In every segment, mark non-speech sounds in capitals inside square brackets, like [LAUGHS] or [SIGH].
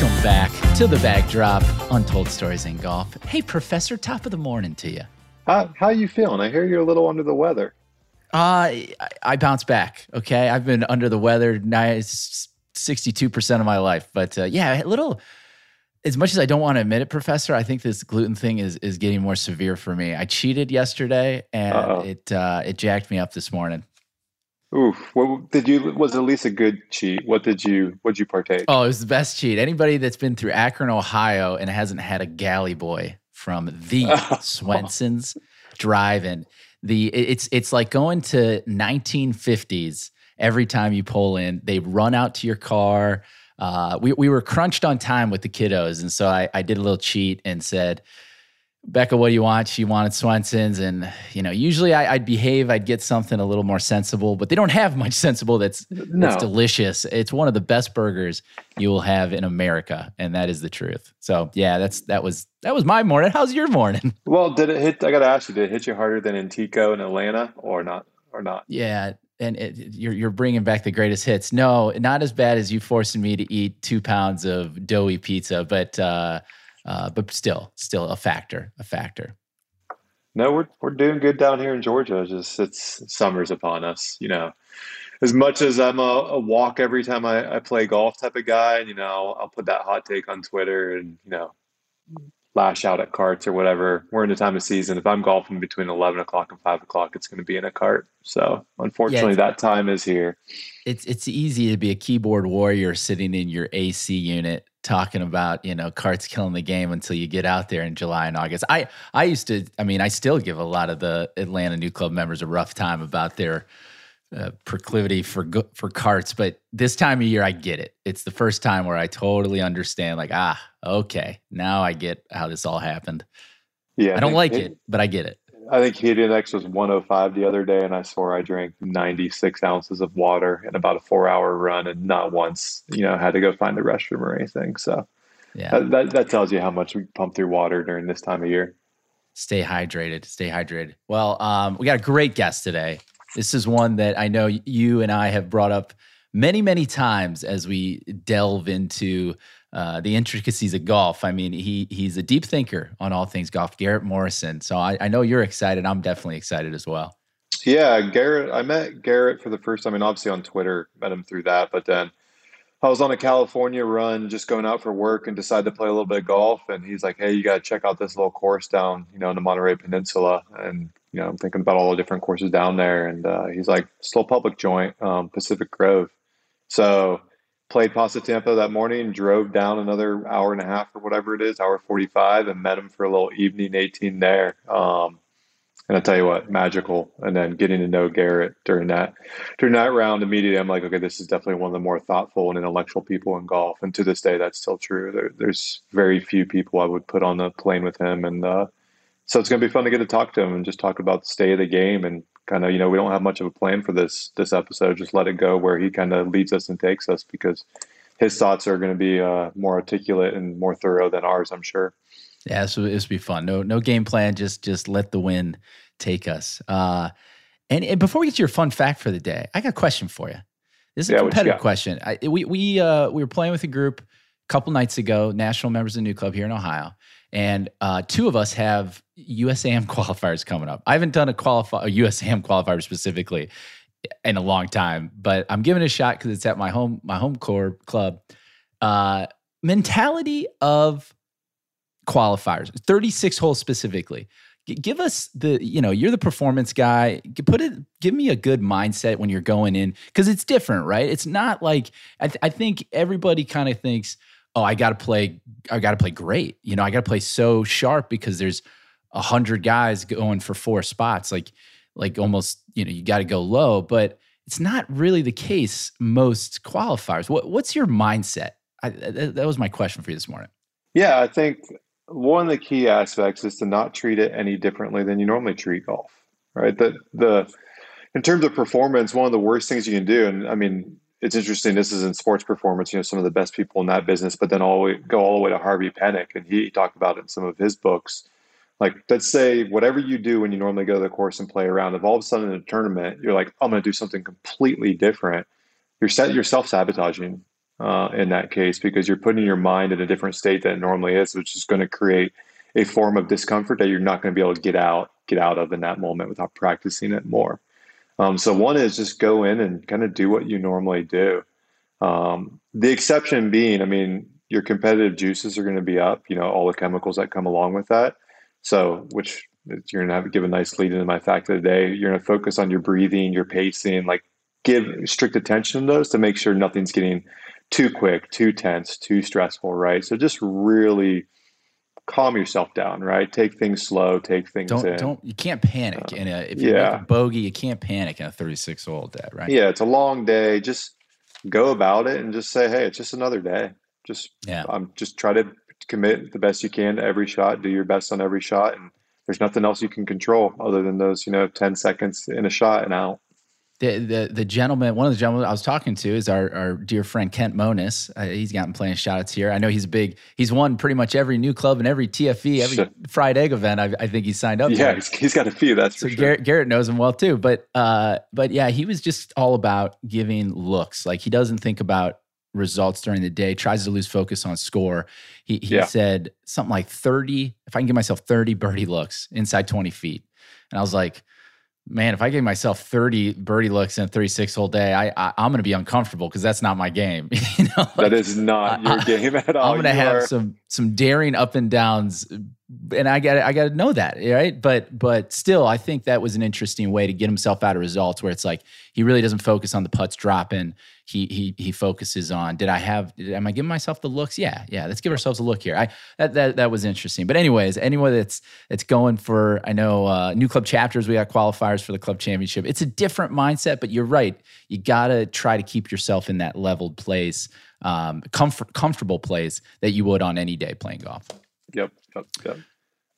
Welcome back to the Bag Drop, Untold Stories in Golf. Hey, Professor, top of the morning to you. How how you feeling? I hear you're a little under the weather. Uh, I, I bounce back. Okay, I've been under the weather nice sixty-two percent of my life, but uh, yeah, a little. As much as I don't want to admit it, Professor, I think this gluten thing is is getting more severe for me. I cheated yesterday, and Uh-oh. it uh, it jacked me up this morning. Oof. What did you? Was at least a good cheat? What did you? What did you partake? Oh, it was the best cheat. Anybody that's been through Akron, Ohio, and hasn't had a galley boy from the [LAUGHS] Swenson's Drive-In, the it's it's like going to 1950s. Every time you pull in, they run out to your car. Uh, we we were crunched on time with the kiddos, and so I, I did a little cheat and said, Becca, what do you want? She wanted Swenson's, and you know, usually I, I'd behave, I'd get something a little more sensible, but they don't have much sensible that's No. that's delicious. It's one of the best burgers you will have in America, and that is the truth. So yeah, that's that was that was my morning. How's your morning? [LAUGHS] Well, did it hit? I got to ask you, did it hit you harder than Antico in Atlanta, or not? Or not? Yeah, and it, you're you're bringing back the greatest hits. No, not as bad as you forcing me to eat two pounds of doughy pizza, but uh, uh, but still, still a factor, a factor. No, we're we're doing good down here in Georgia. It's just it's summer's upon us. You know, as much as I'm a, a walk every time I, I play golf type of guy, and you know, I'll put that hot take on Twitter and you know, lash out at carts or whatever. We're in the time of season. If I'm golfing between eleven o'clock and five o'clock, it's going to be in a cart. So unfortunately, that time is here. it's it's easy to be a keyboard warrior sitting in your AC unit talking about you know carts killing the game until you get out there in July and August. I I used to I mean I still give a lot of the Atlanta NewClub members a rough time about their uh, proclivity for for carts, but this time of year I get it. It's the first time where I totally understand. Like ah okay now I get how this all happened. Yeah, I don't think like heat- it, but I get it. I think heat index was 105 the other day, and I swore I drank 96 ounces of water in about a four-hour run, and not once, you know, had to go find the restroom or anything. So Yeah. that, that that tells you how much we pump through water during this time of year. Stay hydrated. Stay hydrated. Well, um, we got a great guest today. This is one that I know you and I have brought up many, many times as we delve into uh, the intricacies of golf. I mean, he he's a deep thinker on all things golf. Garrett Morrison. So I, I know you're excited. I'm definitely excited as well. Yeah, Garrett. I met Garrett for the first time, and obviously on Twitter, met him through that. But then I was on a California run, just going out for work, and decided to play a little bit of golf. And he's like, "Hey, you got to check out this little course down, you know, in the Monterey Peninsula." And you know, I'm thinking about all the different courses down there. And uh, he's like, "Still public joint, um, Pacific Grove." So played Pasatiempo that morning, drove down another hour and a half or whatever it is, hour 45, and met him for a little evening 18 there. Um, and I tell you what, magical. And then getting to know Garrett during that during that round immediately, I'm like, okay, this is definitely one of the more thoughtful and intellectual people in golf. And to this day, that's still true. There, there's very few people I would put on the plane with him, and uh, so it's going to be fun to get to talk to him and just talk about the state of the game and kind of, you know, we don't have much of a plan for this this episode. Just let it go where he kind of leads us and takes us because his thoughts are going to be uh, more articulate and more thorough than ours, I'm sure. Yeah, so this will be fun. No no game plan. Just just let the wind take us. Uh, and, and before we get to your fun fact for the day, I got a question for you. This is a Yeah, what competitive question. I, we we uh, we were playing with a group a couple nights ago, national members of the NewClub here in Ohio, and uh, two of us have USAM [LAUGHS] qualifiers coming up. I haven't done a qualify a USAM qualifier specifically in a long time, but I'm giving it a shot because it's at my home my home core club. Uh, mentality of qualifiers, 36 holes specifically. G- give us the, you know, you're the performance guy. G- Put it, give me a good mindset when you're going in because it's different, right? It's not like I, th- I think everybody kind of thinks, oh, I got to play, I got to play great. You know, I got to play so sharp because there's a hundred guys going for four spots. Like, like almost, you know, you got to go low, but it's not really the case most qualifiers. What, what's your mindset? I, that, that was my question for you this morning. Yeah, I think one of the key aspects is to not treat it any differently than you normally treat golf, right? The the in terms of performance, one of the worst things you can do, and I mean, it's interesting. This is in sports performance. You know, some of the best people in that business, but then all go all the way to Harvey Penick, and he talked about it in some of his books. Like, let's say whatever you do when you normally go to the course and play around, if all of a sudden in a tournament you're like, I'm going to do something completely different, you're set, you're self sabotaging uh, in that case because you're putting your mind in a different state than it normally is, which is going to create a form of discomfort that you're not going to be able to get out get out of in that moment without practicing it more. Um, so one is just go in and kind of do what you normally do. Um, the exception being, I mean, your competitive juices are going to be up. You know, all the chemicals that come along with that. So, which you're going to have to give a nice lead into my fact of the day. You're going to focus on your breathing, your pacing, like give strict attention to those to make sure nothing's getting too quick, too tense, too stressful, right? So just really calm yourself down, right? Take things slow, take things don't, in. Don't you can't panic uh, in a if you yeah. make a bogey, you can't panic in a 36 hole day, right? Yeah, it's a long day. Just go about it and just say, hey, it's just another day. Just yeah, I'm um, just try to commit the best you can to every shot. Do your best on every shot, and there's nothing else you can control other than those, you know, 10 seconds in a shot and out the, the the gentleman, one of the gentlemen I was talking to is our, our dear friend Kent Monis. Uh, he's gotten plenty of shoutouts here. I know he's big. He's won pretty much every NewClub and every TFE, every Shit. fried egg event. I, I think he signed up. Yeah, he's, he's got a few. That's so sure. Garrett, Garrett knows him well too. But uh, but yeah, he was just all about giving looks. Like he doesn't think about results during the day. Tries to lose focus on score. He he yeah. said something like thirty. If I can give myself thirty birdie looks inside twenty feet, and I was like man, if I gave myself 30 birdie looks in a 36 hole day, I, I am going to be uncomfortable because that's not my game. [LAUGHS] you know, like, that is not your I, game at all. I'm going to have are... some some daring up and downs uh, and I got I got to know that, right? But but still, I think that was an interesting way to get himself out of results, where it's like he really doesn't focus on the putts dropping. He he he focuses on did I have am I giving myself the looks? Yeah, yeah. Let's give ourselves a look here. I that that that was interesting. But anyways, anyone that's that's going for I know uh, NewClub chapters, we got qualifiers for the club championship. It's a different mindset, but you're right. You got to try to keep yourself in that leveled place, um, comfort comfortable place that you would on any day playing golf. Yep. Yep.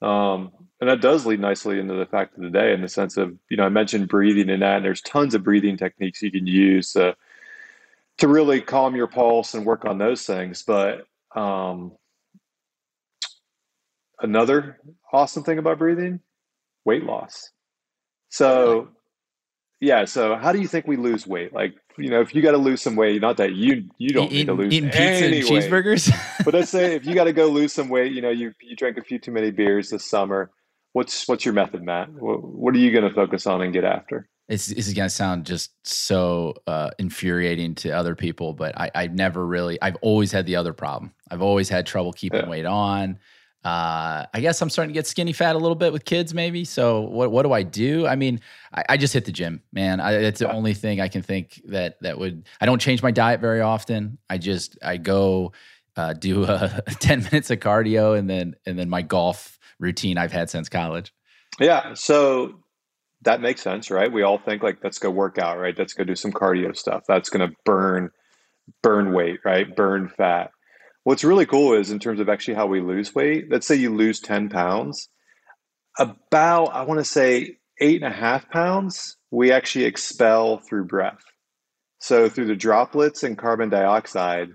Um, and that does lead nicely into the fact of the day in the sense of, you know, I mentioned breathing in that, and there's tons of breathing techniques you can use uh, to really calm your pulse and work on those things. But um, another awesome thing about breathing, weight loss. So, yeah. So, how do you think we lose weight? Like, you know, if you got to lose some weight, not that you you don't need to lose eating pizza and cheeseburgers. [LAUGHS] but let's say if you got to go lose some weight, you know, you you drank a few too many beers this summer. What's what's your method, Matt? What, what are you going to focus on and get after? It's, this is going to sound just so uh, infuriating to other people, but I, I've never really, I've always had the other problem. I've always had trouble keeping yeah. weight on. Uh, I guess I'm starting to get skinny fat a little bit with kids, maybe. So what what do I do? I mean, I, I just hit the gym, man. I, it's the only thing I can think that that would. I don't change my diet very often. I just I go uh, do a, [LAUGHS] 10 minutes of cardio and then and then my golf routine I've had since college. Yeah, so that makes sense, right? We all think like let's go work out, right? Let's go do some cardio stuff. That's going to burn burn weight, right? Burn fat. What's really cool is in terms of actually how we lose weight, let's say you lose 10 pounds, about, I want to say, eight and a half pounds, we actually expel through breath. So through the droplets and carbon dioxide,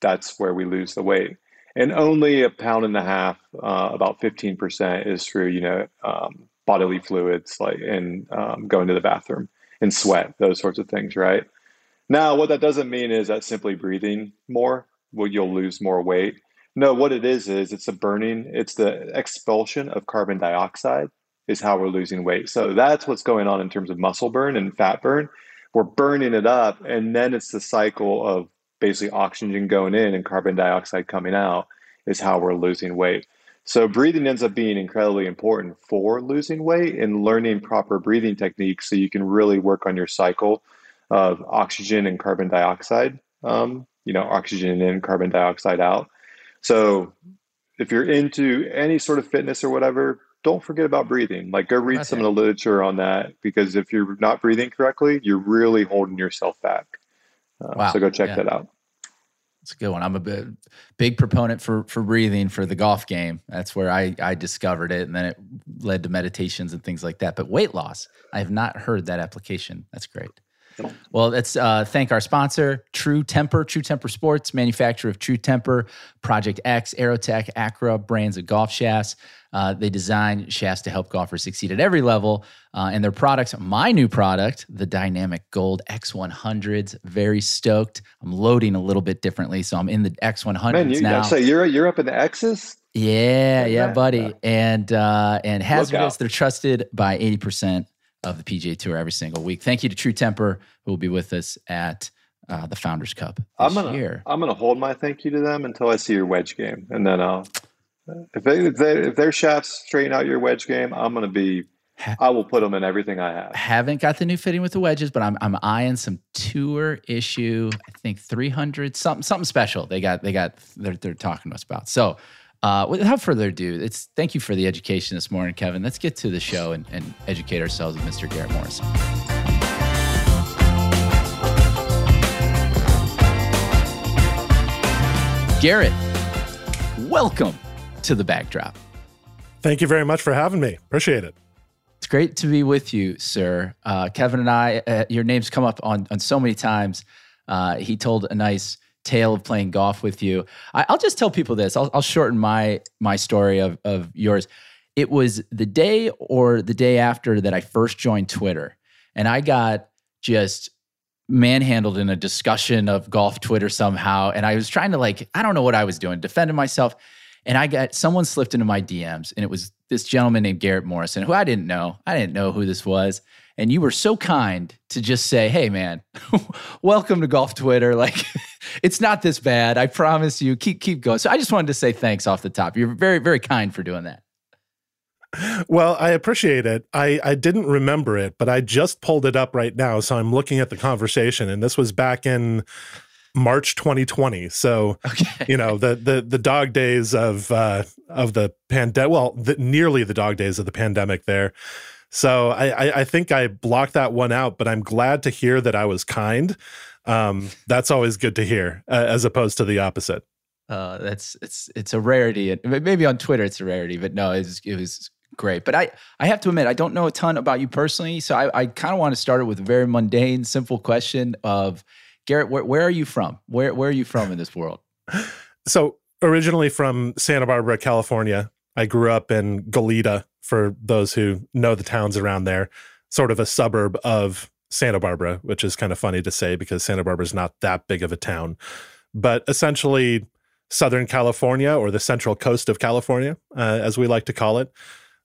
that's where we lose the weight. And only a pound and a half, uh, about 15%, is through, you know, um, bodily fluids like in um, going to the bathroom and sweat, those sorts of things, right? Now, what that doesn't mean is that simply breathing more well, you'll lose more weight. No, what it is is it's a burning, it's the expulsion of carbon dioxide is how we're losing weight. So that's what's going on in terms of muscle burn and fat burn. We're burning it up, and then it's the cycle of basically oxygen going in and carbon dioxide coming out is how we're losing weight. So breathing ends up being incredibly important for losing weight and learning proper breathing techniques so you can really work on your cycle of oxygen and carbon dioxide um, you know, oxygen in, carbon dioxide out. So if you're into any sort of fitness or whatever, don't forget about breathing. Like go read okay. some of the literature on that because if you're not breathing correctly, you're really holding yourself back. Uh, wow. So go check yeah. that out. It's a good one. I'm a big, big proponent for for breathing for the golf game. That's where I I discovered it, and then it led to meditations and things like that. But weight loss, I have not heard that application. That's great. Well, let's uh, thank our sponsor, True Temper, True Temper Sports, manufacturer of True Temper, Project X, Aerotech, Acra, brands of golf shafts. Uh, they design shafts to help golfers succeed at every level. Uh, and their products, my new product, the Dynamic Gold X100s, very stoked. I'm loading a little bit differently, so I'm in the X100s Man, you, now. So you're you're up in the X's. Yeah, yeah, buddy. And uh, and hazardous, they're trusted by 80% of the PGA Tour every single week. Thank you to True Temper, who will be with us at uh, the Founders Cup I'm gonna year. I'm gonna hold my thank you to them until I see your wedge game, and then I'll if they if, they, if their shafts straighten out your wedge game, I'm gonna be I will put them in everything I have. Haven't got the new fitting with the wedges, but I'm I'm eyeing some tour issue. I think 300 something something special. They got they got they're they're talking to us about. So uh, without further ado, it's thank you for the education this morning, Kevin. Let's get to the show and, and educate ourselves with Mr. Garrett Morrison. Garrett, welcome to the Bag Drop. Thank you very much for having me. Appreciate it. It's great to be with you, sir. Uh, Kevin and I, uh, your name's come up on, on so many times. Uh, he told a nice tale of playing golf with you. I, will just tell people this. I'll, I'll, shorten my my story of of yours. It was the day or the day after that I first joined Twitter, and I got just manhandled in a discussion of golf Twitter somehow. And I was trying to like, I don't know what I was doing, defending myself. And I got someone slipped into my DMs, and it was this gentleman named Garrett Morrison, who I didn't know. I didn't know who this was. And you were so kind to just say, "Hey, man, [LAUGHS] welcome to Golf Twitter. Like, [LAUGHS] it's not this bad. I promise you. Keep keep going." So I just wanted to say thanks off the top. You're very very kind for doing that. Well, I appreciate it. I, I didn't remember it, but I just pulled it up right now. So I'm looking at the conversation, and this was back in March 2020. So, okay. you know, the the the dog days of uh, of the pandemic. Well, the, nearly the dog days of the pandemic there. So I, I, I think I blocked that one out, but I'm glad to hear that I was kind. Um, that's always good to hear, uh, as opposed to the opposite. Uh, that's it's it's a rarity. Maybe on Twitter it's a rarity, but no, it was, it was great. But I I have to admit I don't know a ton about you personally, so I, I kind of want to start it with a very mundane, simple question of Garrett, where, where are you from? Where where are you from in this world? [LAUGHS] So originally from Santa Barbara, California. I grew up in Goleta, for those who know the towns around there, sort of a suburb of Santa Barbara, which is kind of funny to say because Santa Barbara is not that big of a town. But essentially, Southern California or the central coast of California, uh, as we like to call it.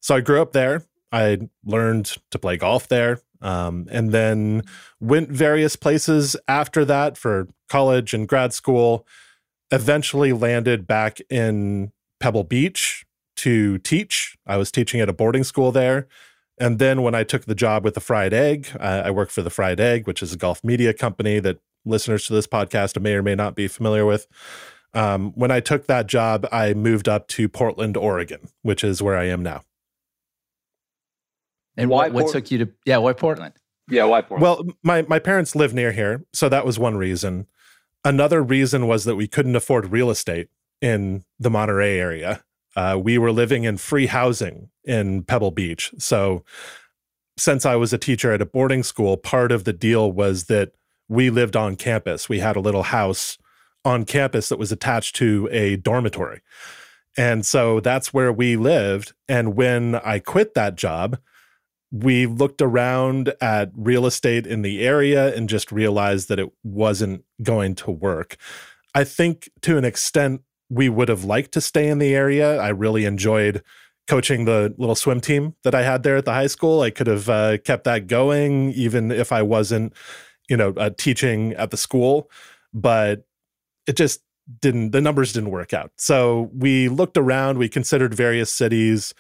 So I grew up there. I learned to play golf there um, and then went various places after that for college and grad school. Eventually landed back in Pebble Beach to teach. I was teaching at a boarding school there. And then when I took the job with the Fried Egg, uh, I worked for the Fried Egg, which is a golf media company that listeners to this podcast may or may not be familiar with. Um, when I took that job, I moved up to Portland, Oregon, which is where I am now. And why what, what took you to yeah, why Portland? Yeah, why Portland? Well, my my parents live near here, so that was one reason. Another reason was that we couldn't afford real estate in the Monterey area. Uh, we were living in free housing in Pebble Beach. So, since I was a teacher at a boarding school, part of the deal was that we lived on campus. We had a little house on campus that was attached to a dormitory. And so that's where we lived. And when I quit that job, we looked around at real estate in the area and just realized that it wasn't going to work. I think to an extent, we would have liked to stay in the area. I really enjoyed coaching the little swim team that I had there at the high school. I could have uh, kept that going even if I wasn't, you know, uh, teaching at the school, but it just didn't, the numbers didn't work out. So we looked around, we considered various cities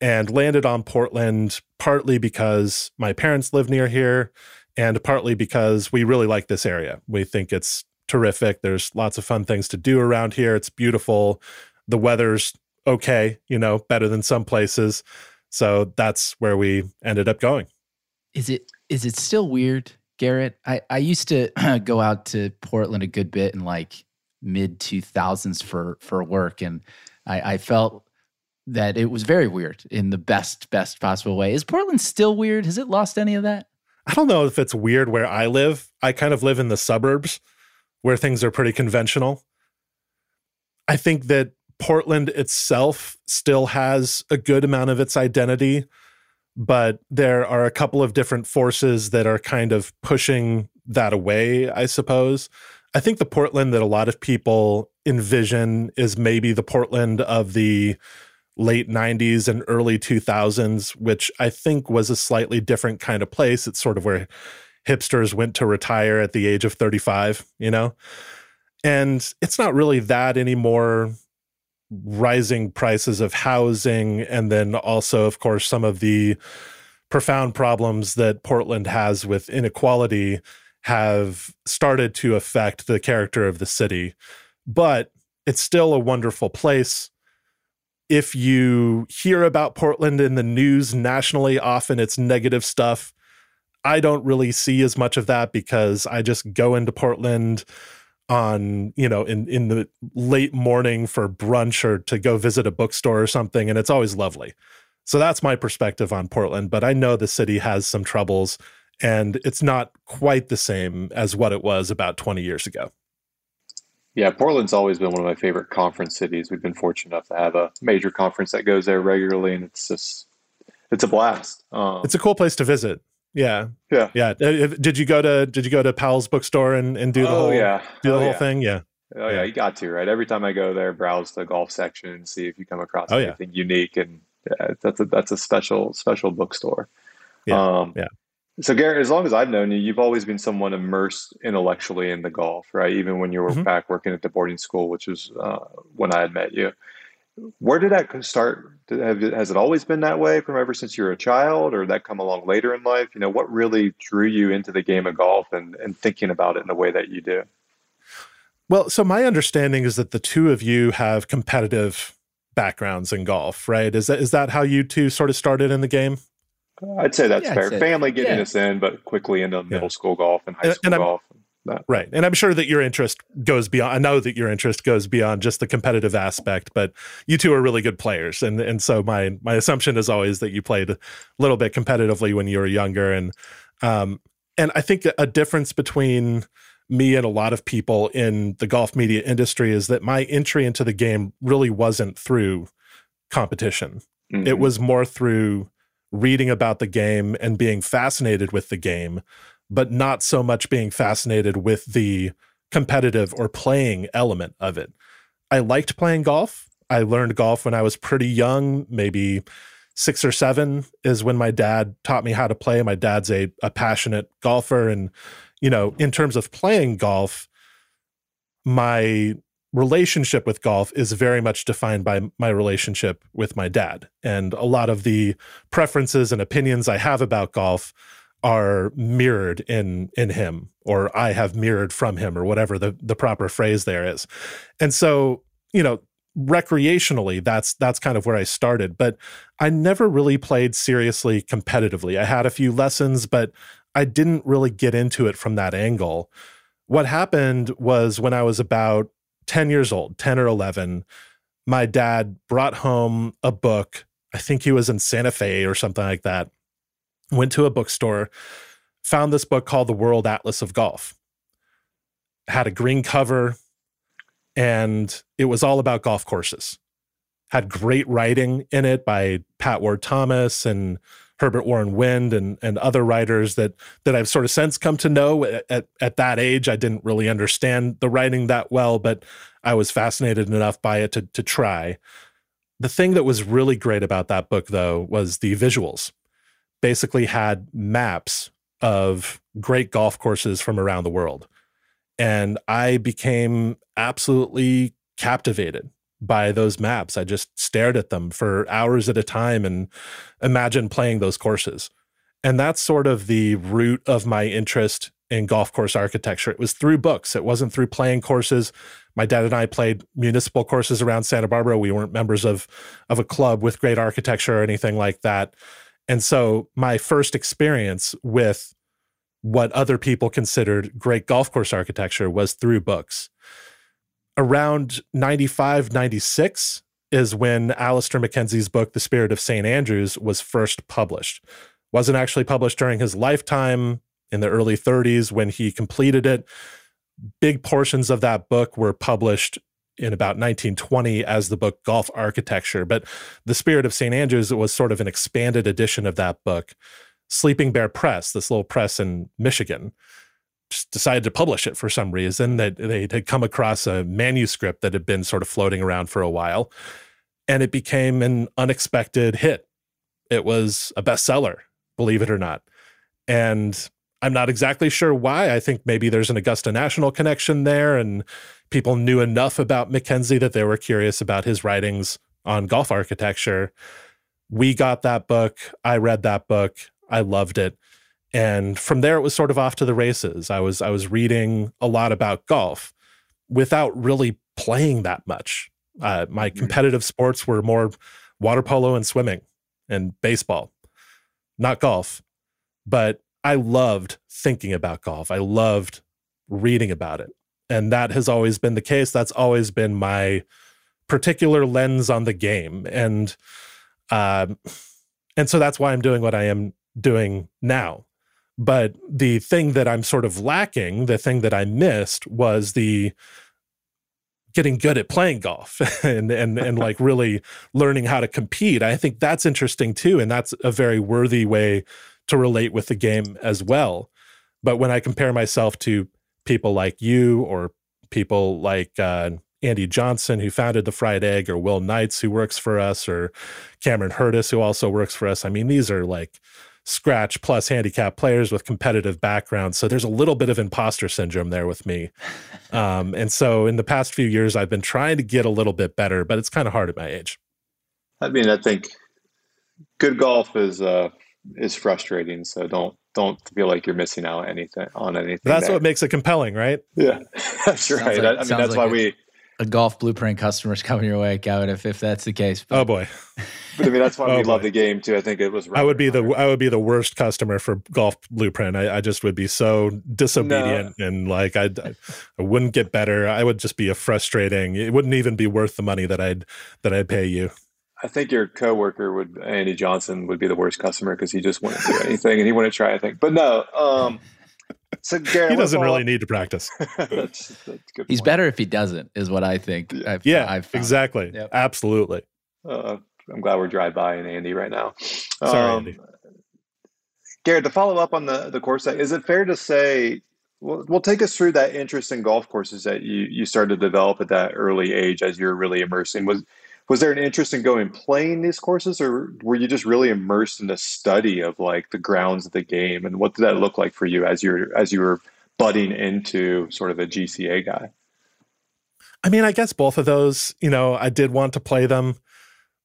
and landed on Portland partly because my parents live near here and partly because we really like this area. We think it's terrific. There's lots of fun things to do around here. It's beautiful. The weather's okay, you know, better than some places. So that's where we ended up going. Is it is it still weird, Garrett? I, I used to [CLEARS THROAT] go out to Portland a good bit in like mid 2000s for for work and I, I felt that it was very weird in the best best possible way. Is Portland still weird? Has it lost any of that? I don't know if it's weird where I live. I kind of live in the suburbs where things are pretty conventional. I think that Portland itself still has a good amount of its identity, but there are a couple of different forces that are kind of pushing that away, I suppose. I think the Portland that a lot of people envision is maybe the Portland of the late 90s and early 2000s, which I think was a slightly different kind of place. It's sort of where hipsters went to retire at the age of 35, you know? And it's not really that anymore. Rising prices of housing, and then also, of course, some of the profound problems that Portland has with inequality have started to affect the character of the city. But it's still a wonderful place. If you hear about Portland in the news nationally, often it's negative stuff. I don't really see as much of that because I just go into Portland on, you know, in in the late morning for brunch or to go visit a bookstore or something and it's always lovely. So that's my perspective on Portland, but I know the city has some troubles and it's not quite the same as what it was about 20 years ago. Yeah, Portland's always been one of my favorite conference cities. We've been fortunate enough to have a major conference that goes there regularly, and it's just it's a blast. Um, it's a cool place to visit. Yeah. Yeah. Yeah. Uh, did you go to Did you go to Powell's bookstore and, and do the oh, whole yeah do the oh, whole yeah. thing? Yeah. Oh yeah. you got to right. Every time I go there, browse the golf section and see if you come across oh, anything yeah. unique, and yeah, that's a that's a special special bookstore. Yeah. Um, yeah. So Garrett, as long as I've known you, you've always been someone immersed intellectually in the golf, right? Even when you were mm-hmm. back working at the boarding school, which was uh, when I had met you. Where did that start? Has it always been that way from ever since you were a child, or that come along later in life? You know, what really drew you into the game of golf and, and thinking about it in the way that you do? Well, so my understanding is that the two of you have competitive backgrounds in golf, right? Is that is that how you two sort of started in the game? I'd say that's yeah, fair. Family getting yeah. us in, but quickly into middle school golf and high school and golf. That. Right. And I'm sure that your interest goes beyond I know that your interest goes beyond just the competitive aspect, but you two are really good players. And and so my my assumption is always that you played a little bit competitively when you were younger. And um and I think a difference between me and a lot of people in the golf media industry is that my entry into the game really wasn't through competition. Mm-hmm. It was more through reading about the game and being fascinated with the game but not so much being fascinated with the competitive or playing element of it. I liked playing golf. I learned golf when I was pretty young, maybe six or seven is when my dad taught me how to play. My dad's a, a passionate golfer. And, you know, in terms of playing golf, my relationship with golf is very much defined by my relationship with my dad. And a lot of the preferences and opinions I have about golf are mirrored in in him or I have mirrored from him or whatever the the proper phrase there is. And so, you know, recreationally that's that's kind of where I started, but I never really played seriously competitively. I had a few lessons, but I didn't really get into it from that angle. What happened was when I was about 10 years old, 10 or 11, my dad brought home a book. I think he was in Santa Fe or something like that went to a bookstore, found this book called The World Atlas of Golf. Had a green cover, and it was all about golf courses. Had great writing in it by Pat Ward Thomas and Herbert Warren Wind and and other writers that that I've sort of since come to know at at that age. I didn't really understand the writing that well, but I was fascinated enough by it to to try. The thing that was really great about that book though was the visuals basically had maps of great golf courses from around the world. And I became absolutely captivated by those maps. I just stared at them for hours at a time and imagined playing those courses. And that's sort of the root of my interest in golf course architecture. It was through books, it wasn't through playing courses. My dad and I played municipal courses around Santa Barbara. We weren't members of, of a club with great architecture or anything like that. And so my first experience with what other people considered great golf course architecture was through books. Around 95, 96 is when Alister MacKenzie's book, The Spirit of St. Andrews, was first published, wasn't actually published during his lifetime in the early 30s when he completed it. Big portions of that book were published in about 1920 as the book Golf Architecture. But The Spirit of St. Andrews was sort of an expanded edition of that book. Sleeping Bear Press, this little press in Michigan, just decided to publish it for some reason. That they had come across a manuscript that had been sort of floating around for a while, and it became an unexpected hit. It was a bestseller, believe it or not. And I'm not exactly sure why. I think maybe there's an Augusta National connection there, and people knew enough about Mackenzie that they were curious about his writings on golf architecture. We got that book. I read that book. I loved it. And from there it was sort of off to the races. I was I was reading a lot about golf without really playing that much. Uh, my mm-hmm. competitive sports were more water polo and swimming and baseball, not golf. But I loved thinking about golf. I loved reading about it. And that has always been the case. That's always been my particular lens on the game. And um, and so that's why I'm doing what I am doing now. But the thing that I'm sort of lacking, the thing that I missed was the getting good at playing golf [LAUGHS] and and and like [LAUGHS] really learning how to compete. I think that's interesting too and that's a very worthy way to relate with the game as well. But when I compare myself to people like you or people like uh, Andy Johnson, who founded the Fried Egg, or Will Knights, who works for us, or Cameron Hurdus, who also works for us, I mean, these are like scratch plus handicap players with competitive backgrounds. So there's a little bit of imposter syndrome there with me. [LAUGHS] Um, and so in the past few years, I've been trying to get a little bit better, but it's kind of hard at my age. I mean, I think good golf is uh, is frustrating. So don't don't feel like you're missing out anything on anything. That's there. what makes it compelling, right? Yeah, [LAUGHS] that's right. Like, I, I mean, that's like why a, we a golf blueprint customers [LAUGHS] coming your way, Kevin. If if that's the case. But. Oh boy. [LAUGHS] But I mean, that's why oh, we boy. love the game too. I think it was. I would be the I would be the worst customer for golf blueprint. I, I just would be so disobedient no. and like I I wouldn't get better. I would just be a frustrating. It wouldn't even be worth the money that I'd that I'd pay you. I think your coworker would Andy Johnson would be the worst customer because he just wouldn't do anything and he wouldn't try anything. But no, um, so [LAUGHS] Garrett, he doesn't really need to practice. [LAUGHS] that's, that's He's better if he doesn't, is what I think. Yeah, I've, yeah I've exactly, yep. absolutely. Uh, I'm glad we're drive by and Andy right now. Sorry, um, Andy. Garrett, to follow up on the the course, is it fair to say? Well, well, take us through that interest in golf courses that you you started to develop at that early age as you're really immersing. Was was there an interest in going playing these courses or were you just really immersed in the study of like the grounds of the game? And what did that look like for you as you're as you were budding into sort of a gca guy? I mean i guess both of those you know i did want to play them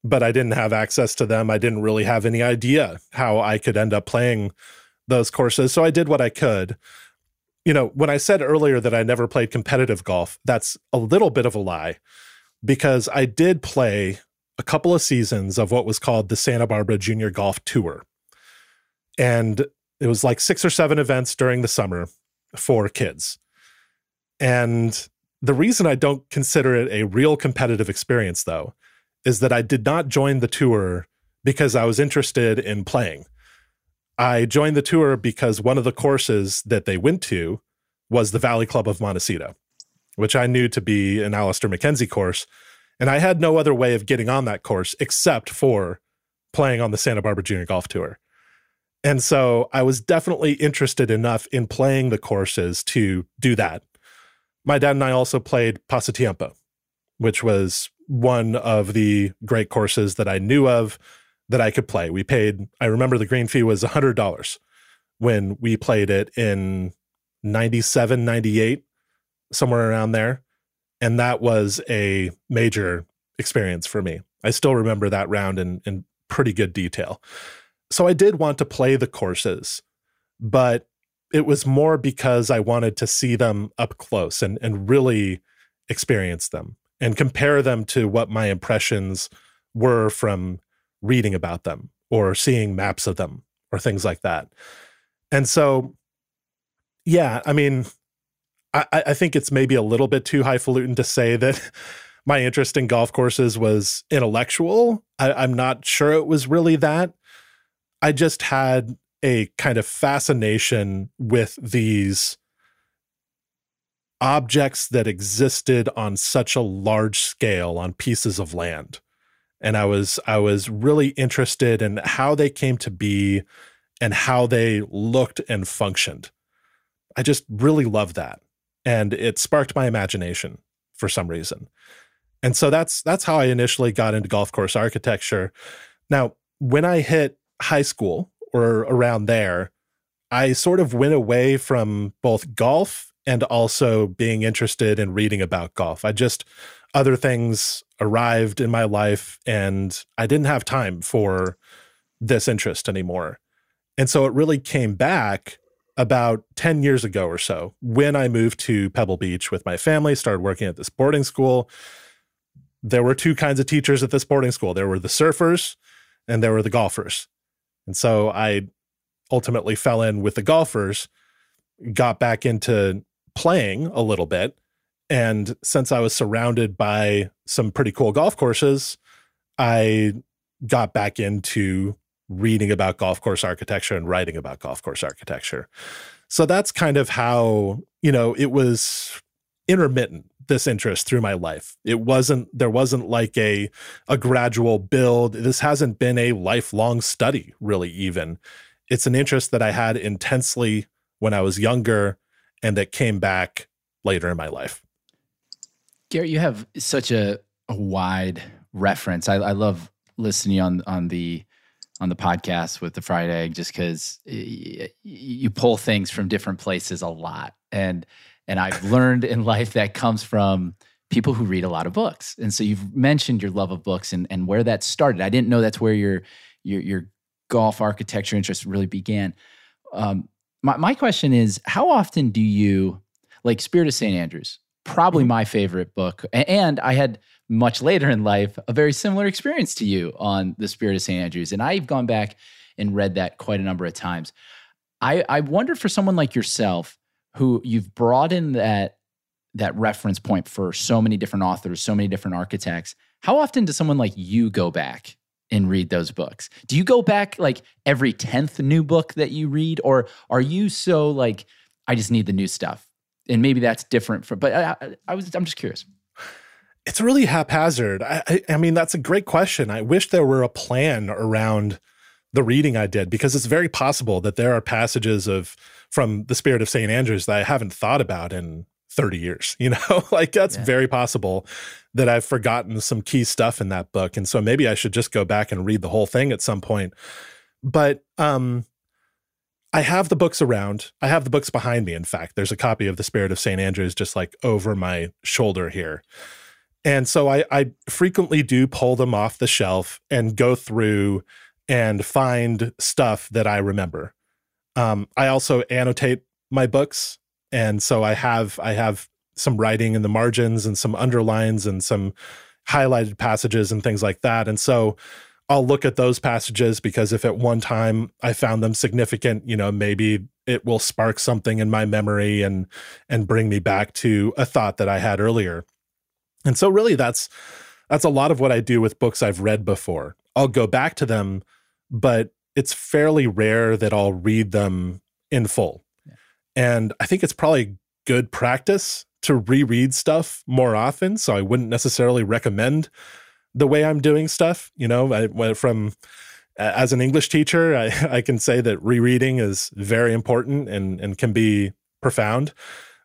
but i didn't have access to them. I didn't really have any idea how i could end up playing those courses so i did what i could. You know when i said earlier that i never played competitive golf that's a little bit of a lie because I did play a couple of seasons of what was called the Santa Barbara Junior Golf Tour. And it was like six or seven events during the summer for kids. And the reason I don't consider it a real competitive experience, though, is that I did not join the tour because I was interested in playing. I joined the tour because one of the courses that they went to was the Valley Club of Montecito which I knew to be an Alister MacKenzie course. And I had no other way of getting on that course except for playing on the Santa Barbara Junior Golf Tour. And so I was definitely interested enough in playing the courses to do that. My dad and I also played Pasatiempo, which was one of the great courses that I knew of that I could play. We paid, I remember the green fee was $100 when we played it in 97, 98 somewhere around there. And that was a major experience for me. I still remember that round in, in pretty good detail. So I did want to play the courses, but it was more because I wanted to see them up close and, and really experience them and compare them to what my impressions were from reading about them or seeing maps of them or things like that. And so, yeah, I mean, I, I think it's maybe a little bit too highfalutin to say that [LAUGHS] my interest in golf courses was intellectual. I, I'm not sure it was really that. I just had a kind of fascination with these objects that existed on such a large scale on pieces of land and i was i was really interested in how they came to be and how they looked and functioned i just really loved that and it sparked my imagination for some reason and so that's that's how i initially got into golf course architecture now when i hit high school or around there i sort of went away from both golf and also being interested in reading about golf. I just, other things arrived in my life and I didn't have time for this interest anymore. And so it really came back about 10 years ago or so when I moved to Pebble Beach with my family, started working at this boarding school. There were two kinds of teachers at this boarding school there were the surfers and there were the golfers. And so I ultimately fell in with the golfers, got back into playing a little bit. And since I was surrounded by some pretty cool golf courses, I got back into reading about golf course architecture and writing about golf course architecture. So that's kind of how, you know, it was intermittent this interest through my life. It wasn't there wasn't like a a gradual build. This hasn't been a lifelong study really even. It's an interest that I had intensely when I was younger and that came back later in my life. Garrett, you have such a, a wide reference. I, I love listening on on the on the podcast with the fried egg just because you pull things from different places a lot. And and i've [LAUGHS] learned in life that comes from people who read a lot of books. And so you've mentioned your love of books and and where that started. I didn't know that's where your your, your golf architecture interest really began. Um, my, my question is how often do you like spirit of st andrews probably my favorite book and i had much later in life a very similar experience to you on the spirit of st andrews and i've gone back and read that quite a number of times i i wonder for someone like yourself who you've brought in that that reference point for so many different authors so many different architects how often does someone like you go back and read those books. Do you go back like every 10th new book that you read or are you so like I just need the new stuff? And maybe that's different for but I, I was I'm just curious. It's really haphazard. I, I, I mean that's a great question. I wish there were a plan around the reading I did because it's very possible that there are passages of from the spirit of St. Andrews that I haven't thought about in 30 years [LAUGHS] you know [LAUGHS] like that's yeah. very possible that i've forgotten some key stuff in that book and so maybe i should just go back and read the whole thing at some point but um i have the books around. I have the books behind me in fact. There's a copy of the spirit of st andrews just like over my shoulder here. And so i i frequently do pull them off the shelf and go through and find stuff that i remember. Um, i also annotate my books and so i have i have some writing in the margins and some underlines and some highlighted passages and things like that. And so i'll look at those passages because if at one time i found them significant you know maybe it will spark something in my memory and and bring me back to a thought that i had earlier. And so really that's that's a lot of what i do with books i've read before. I'll go back to them but it's fairly rare that i'll read them in full. And I think it's probably good practice to reread stuff more often. So I wouldn't necessarily recommend the way I'm doing stuff. You know, I from as an English teacher, I, [LAUGHS] I can say that rereading is very important and, and can be profound.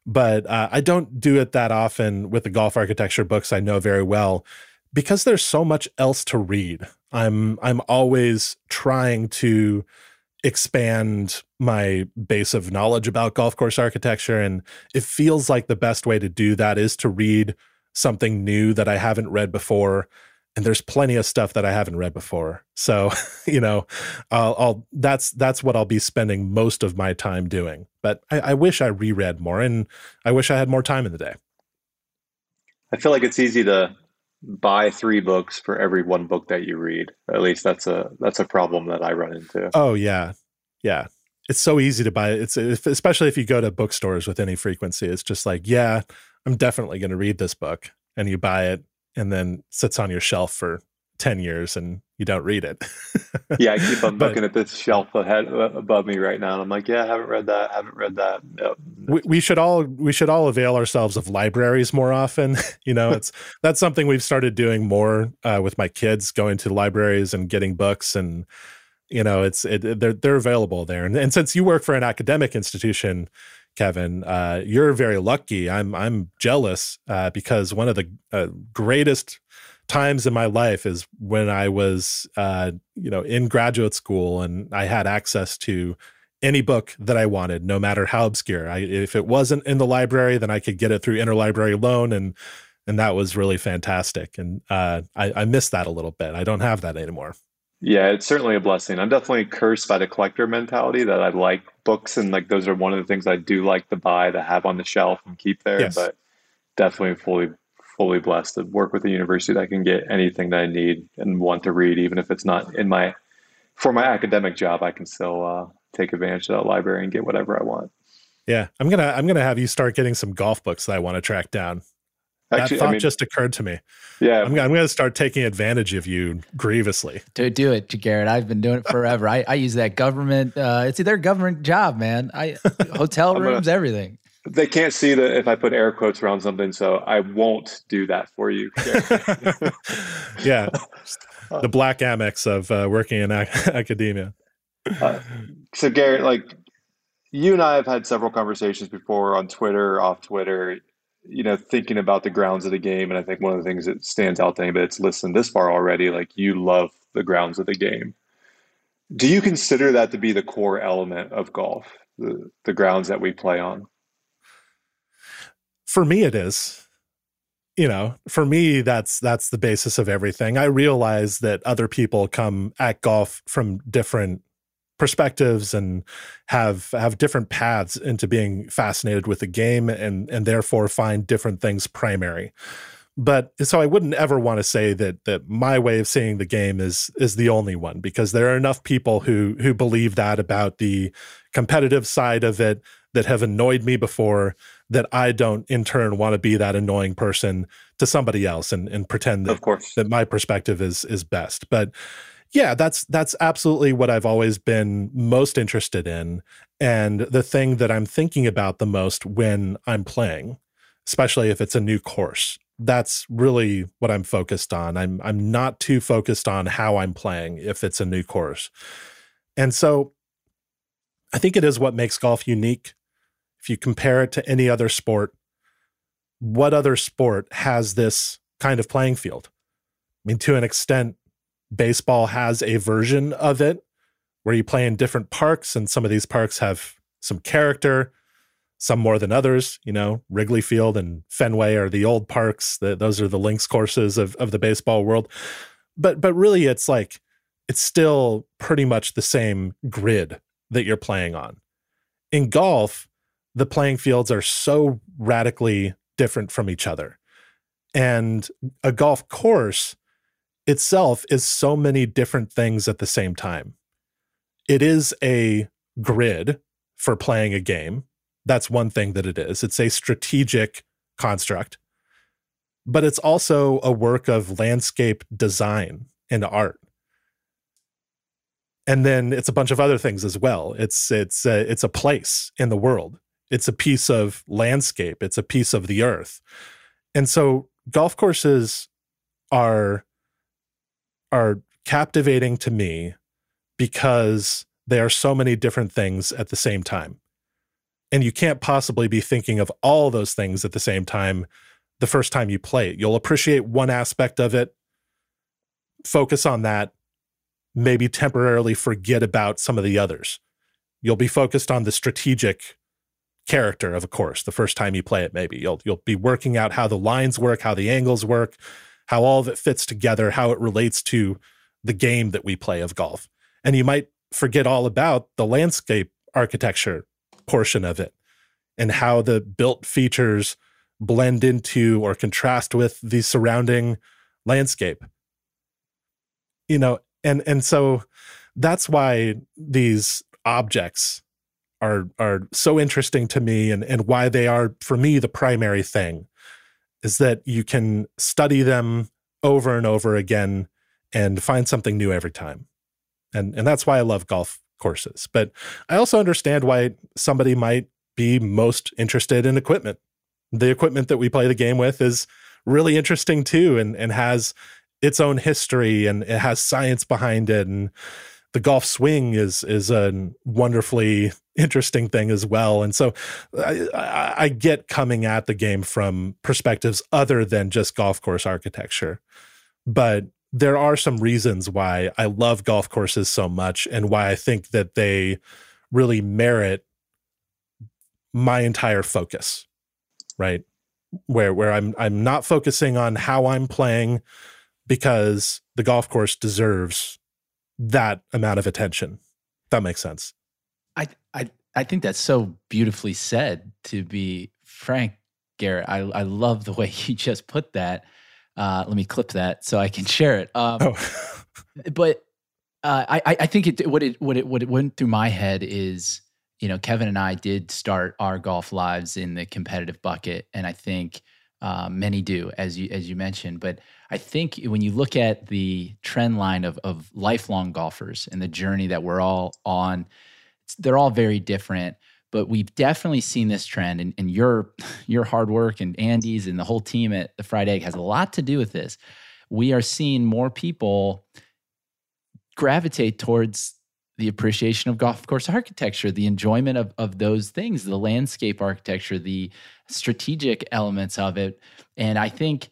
But uh, I don't do it that often with the golf architecture books I know very well because there's so much else to read. I'm I'm always trying to expand my base of knowledge about golf course architecture. And it feels like the best way to do that is to read something new that I haven't read before. And there's plenty of stuff that I haven't read before. So, [LAUGHS] you know, I'll, I'll that's that's what I'll be spending most of my time doing. But I, I wish I reread more, and I wish I had more time in the day. I feel like it's easy to buy three books for every one book that you read. At least that's a that's a problem that I run into. Oh yeah, yeah. It's so easy to buy. It's especially if you go to bookstores with any frequency. It's just like, yeah, I'm definitely going to read this book, and you buy it, and then sits on your shelf for 10 years and you don't read it. [LAUGHS] yeah, I keep on looking at this shelf ahead uh, above me right now, and I'm like, yeah, I haven't read that. I Haven't read that. Nope. We, we should all we should all avail ourselves of libraries more often. [LAUGHS] you know, it's that's something we've started doing more uh, with my kids, going to libraries and getting books, and you know, it's it, they're they're available there. And, and since you work for an academic institution, Kevin, uh, you're very lucky. I'm I'm jealous uh, because one of the uh, greatest times in my life is when I was, uh, you know, in graduate school and I had access to any book that I wanted, no matter how obscure. I, if it wasn't in the library, then I could get it through interlibrary loan, and and that was really fantastic. And uh, I, I miss that a little bit. I don't have that anymore. Yeah, it's certainly a blessing. I'm definitely cursed by the collector mentality that I like books and like those are one of the things I do like to buy to have on the shelf and keep there. Yes. But definitely fully fully blessed to work with a university that can get anything that I need and want to read, even if it's not in my for my academic job. I can still uh, take advantage of that library and get whatever I want. Yeah, I'm gonna I'm gonna have you start getting some golf books that I want to track down. Actually, that thought I mean, just occurred to me. Yeah, I'm, I'm going to start taking advantage of you grievously. Dude, do it, Garrett. I've been doing it forever. I, I use that government. Uh, it's their government job, man. I [LAUGHS] hotel rooms, gonna, everything. They can't see that if I put air quotes around something, so I won't do that for you. [LAUGHS] yeah, the black Amex of uh, working in ac- [LAUGHS] academia. Uh, so Garrett, like you and I have had several conversations before on Twitter, off Twitter. You know, thinking about the grounds of the game, and I think one of the things that stands out to anybody that's listened this far already, like you love the grounds of the game. Do you consider that to be the core element of golf, the, the grounds that we play on? for me it is you know for me that's that's the basis of everything i realize that other people come at golf from different perspectives and have have different paths into being fascinated with the game and and therefore find different things primary but so i wouldn't ever want to say that that my way of seeing the game is is the only one because there are enough people who who believe that about the competitive side of it that have annoyed me before that I don't in turn want to be that annoying person to somebody else and, and pretend that, of course. that my perspective is is best. But yeah, that's that's absolutely what I've always been most interested in. And the thing that I'm thinking about the most when I'm playing, especially if it's a new course. That's really what I'm focused on. I'm I'm not too focused on how I'm playing if it's a new course. And so I think it is what makes golf unique if you compare it to any other sport, what other sport has this kind of playing field? I mean, to an extent, baseball has a version of it where you play in different parks, and some of these parks have some character, some more than others. You know, Wrigley Field and Fenway are the old parks. The, those are the links courses of, of the baseball world. But but really, it's like it's still pretty much the same grid that you're playing on. In golf, the playing fields are so radically different from each other. And a golf course itself is so many different things at the same time. It is a grid for playing a game. That's one thing that it is. It's a strategic construct, but it's also a work of landscape design and art. And then it's a bunch of other things as well. It's it's a, it's a place in the world it's a piece of landscape it's a piece of the earth and so golf courses are are captivating to me because they are so many different things at the same time. And you can't possibly be thinking of all those things at the same time the first time you play it. You'll appreciate one aspect of it focus on that maybe temporarily forget about some of the others. You'll be focused on the strategic character of a course the first time you play it maybe. You'll you'll be working out how the lines work how the angles work how all of it fits together how it relates to the game that we play of golf. And you might forget all about the landscape architecture portion of it and how the built features blend into or contrast with the surrounding landscape. You know and and so that's why these objects are are so interesting to me and and why they are for me the primary thing is that you can study them over and over again and find something new every time. And and that's why I love golf courses. But I also understand why somebody might be most interested in equipment. The equipment that we play the game with is really interesting too and and has its own history and it has science behind it and the golf swing is is a wonderfully interesting thing as well. And so I, I, get coming at the game from perspectives other than just golf course architecture. But there are some reasons why I love golf courses so much and why I think that they really merit my entire focus. Right. Where where I'm I'm not focusing on how I'm playing because the golf course deserves that amount of attention. That makes sense. I I I think that's so beautifully said. To be frank, Garrett, I I love the way [LAUGHS] you just put that. Uh, let me clip that so I can share it. Um, oh. but uh, I I think it what it what it what it went through my head is you know Kevin and I did start our golf lives in the competitive bucket, and I think uh, many do, as you as you mentioned. But I think when you look at the trend line of of lifelong golfers and the journey that we're all on, they're all very different. But we've definitely seen this trend, and, and your [LAUGHS] your hard work and Andy's and the whole team at the Fried Egg has a lot to do with this. We are seeing more people gravitate towards the appreciation of golf course architecture, the enjoyment of, of those things, the landscape architecture, the strategic elements of it. And I think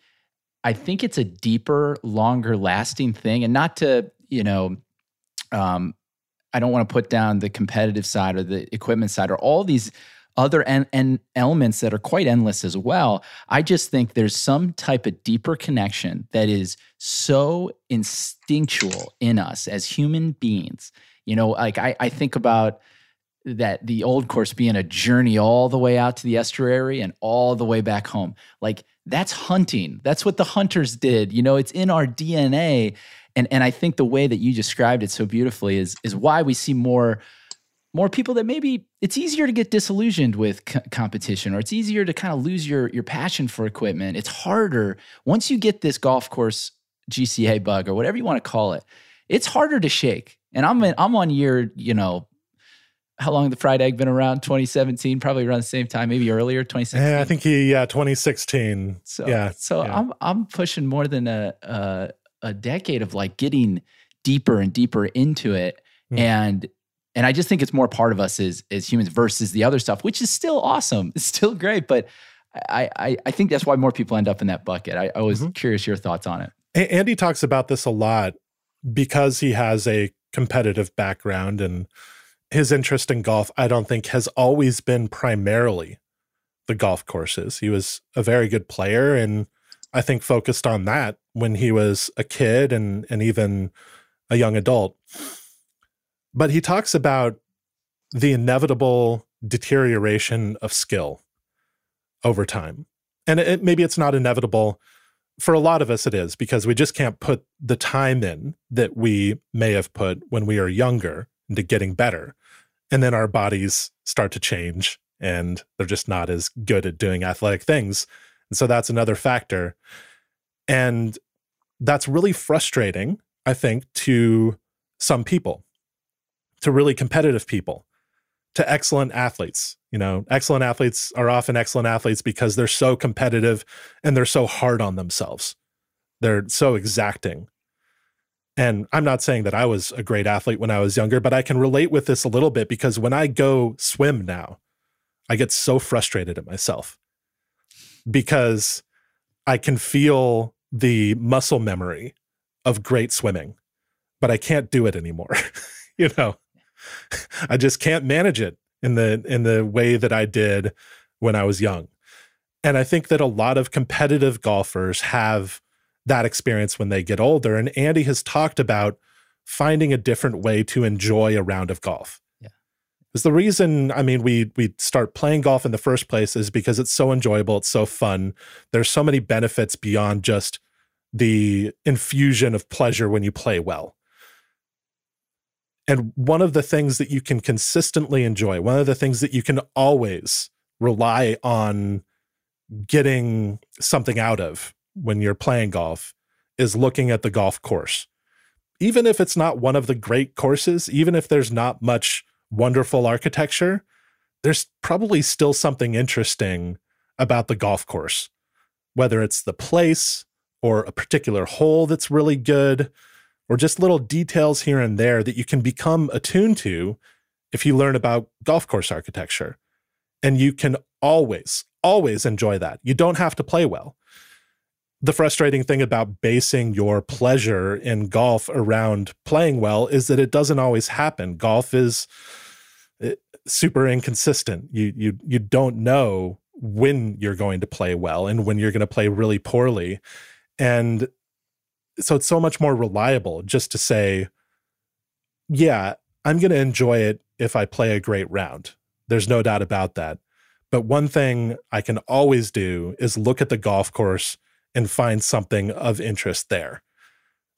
I think it's a deeper, longer lasting thing. And not to, you know, um, I don't want to put down the competitive side or the equipment side or all these other en- en- elements that are quite endless as well. I just think there's some type of deeper connection that is so instinctual in us as human beings you know, like I, I think about that the old course being a journey all the way out to the estuary and all the way back home. Like that's hunting. That's what the hunters did. You know, it's in our DNA. And and I think the way that you described it so beautifully is is why we see more more people that maybe it's easier to get disillusioned with c- competition or it's easier to kind of lose your your passion for equipment. It's harder once you get this golf course GCA bug or whatever you want to call it. It's harder to shake and I'm in, I'm on year, you know, how long the fried egg been around? 2017, probably around the same time, maybe earlier, 2016. Yeah, I think he yeah, 2016. So yeah, so yeah. I'm I'm pushing more than a, a a decade of like getting deeper and deeper into it, mm. and and I just think it's more part of us as as humans versus the other stuff, which is still awesome. [LAUGHS] It's still great, but I I, I think that's why more people end up in that bucket. I, I was mm-hmm. curious your thoughts on it. Andy talks about this a lot because he has a competitive background and his interest in golf, I don't think has always been primarily the golf courses. He was a very good player and I think focused on that when he was a kid and and even a young adult. But he talks about the inevitable deterioration of skill over time. And it, maybe it's not inevitable for a lot of us it is because we just can't put the time in that we may have put when we are younger into getting better and then our bodies start to change and they're just not as good at doing athletic things and so that's another factor and that's really frustrating i think to some people to really competitive people to excellent athletes. You know, excellent athletes are often excellent athletes because they're so competitive and they're so hard on themselves. They're so exacting. And I'm not saying that I was a great athlete when I was younger, but I can relate with this a little bit because when I go swim now, I get so frustrated at myself because I can feel the muscle memory of great swimming, but I can't do it anymore. [LAUGHS] you know, I just can't manage it in the in the way that I did when I was young. And I think that a lot of competitive golfers have that experience when they get older. And Andy has talked about finding a different way to enjoy a round of golf. Is the reason, I mean, we we start playing golf in the first place is because it's so enjoyable, it's so fun. There's so many benefits beyond just the infusion of pleasure when you play well. And one of the things that you can consistently enjoy, one of the things that you can always rely on getting something out of when you're playing golf is looking at the golf course even if it's not one of the great courses, even if there's not much wonderful architecture, there's probably still something interesting about the golf course, whether it's the place or a particular hole that's really good, or just little details here and there that you can become attuned to if you learn about golf course architecture. And you can always, always enjoy that. You don't have to play well. The frustrating thing about basing your pleasure in golf around playing well is that it doesn't always happen. Golf is Eh, super inconsistent. You you you don't know when you're going to play well and when you're going to play really poorly. And so it's so much more reliable just to say, yeah, I'm going to enjoy it if I play a great round. There's no doubt about that. But one thing I can always do is look at the golf course and find something of interest there.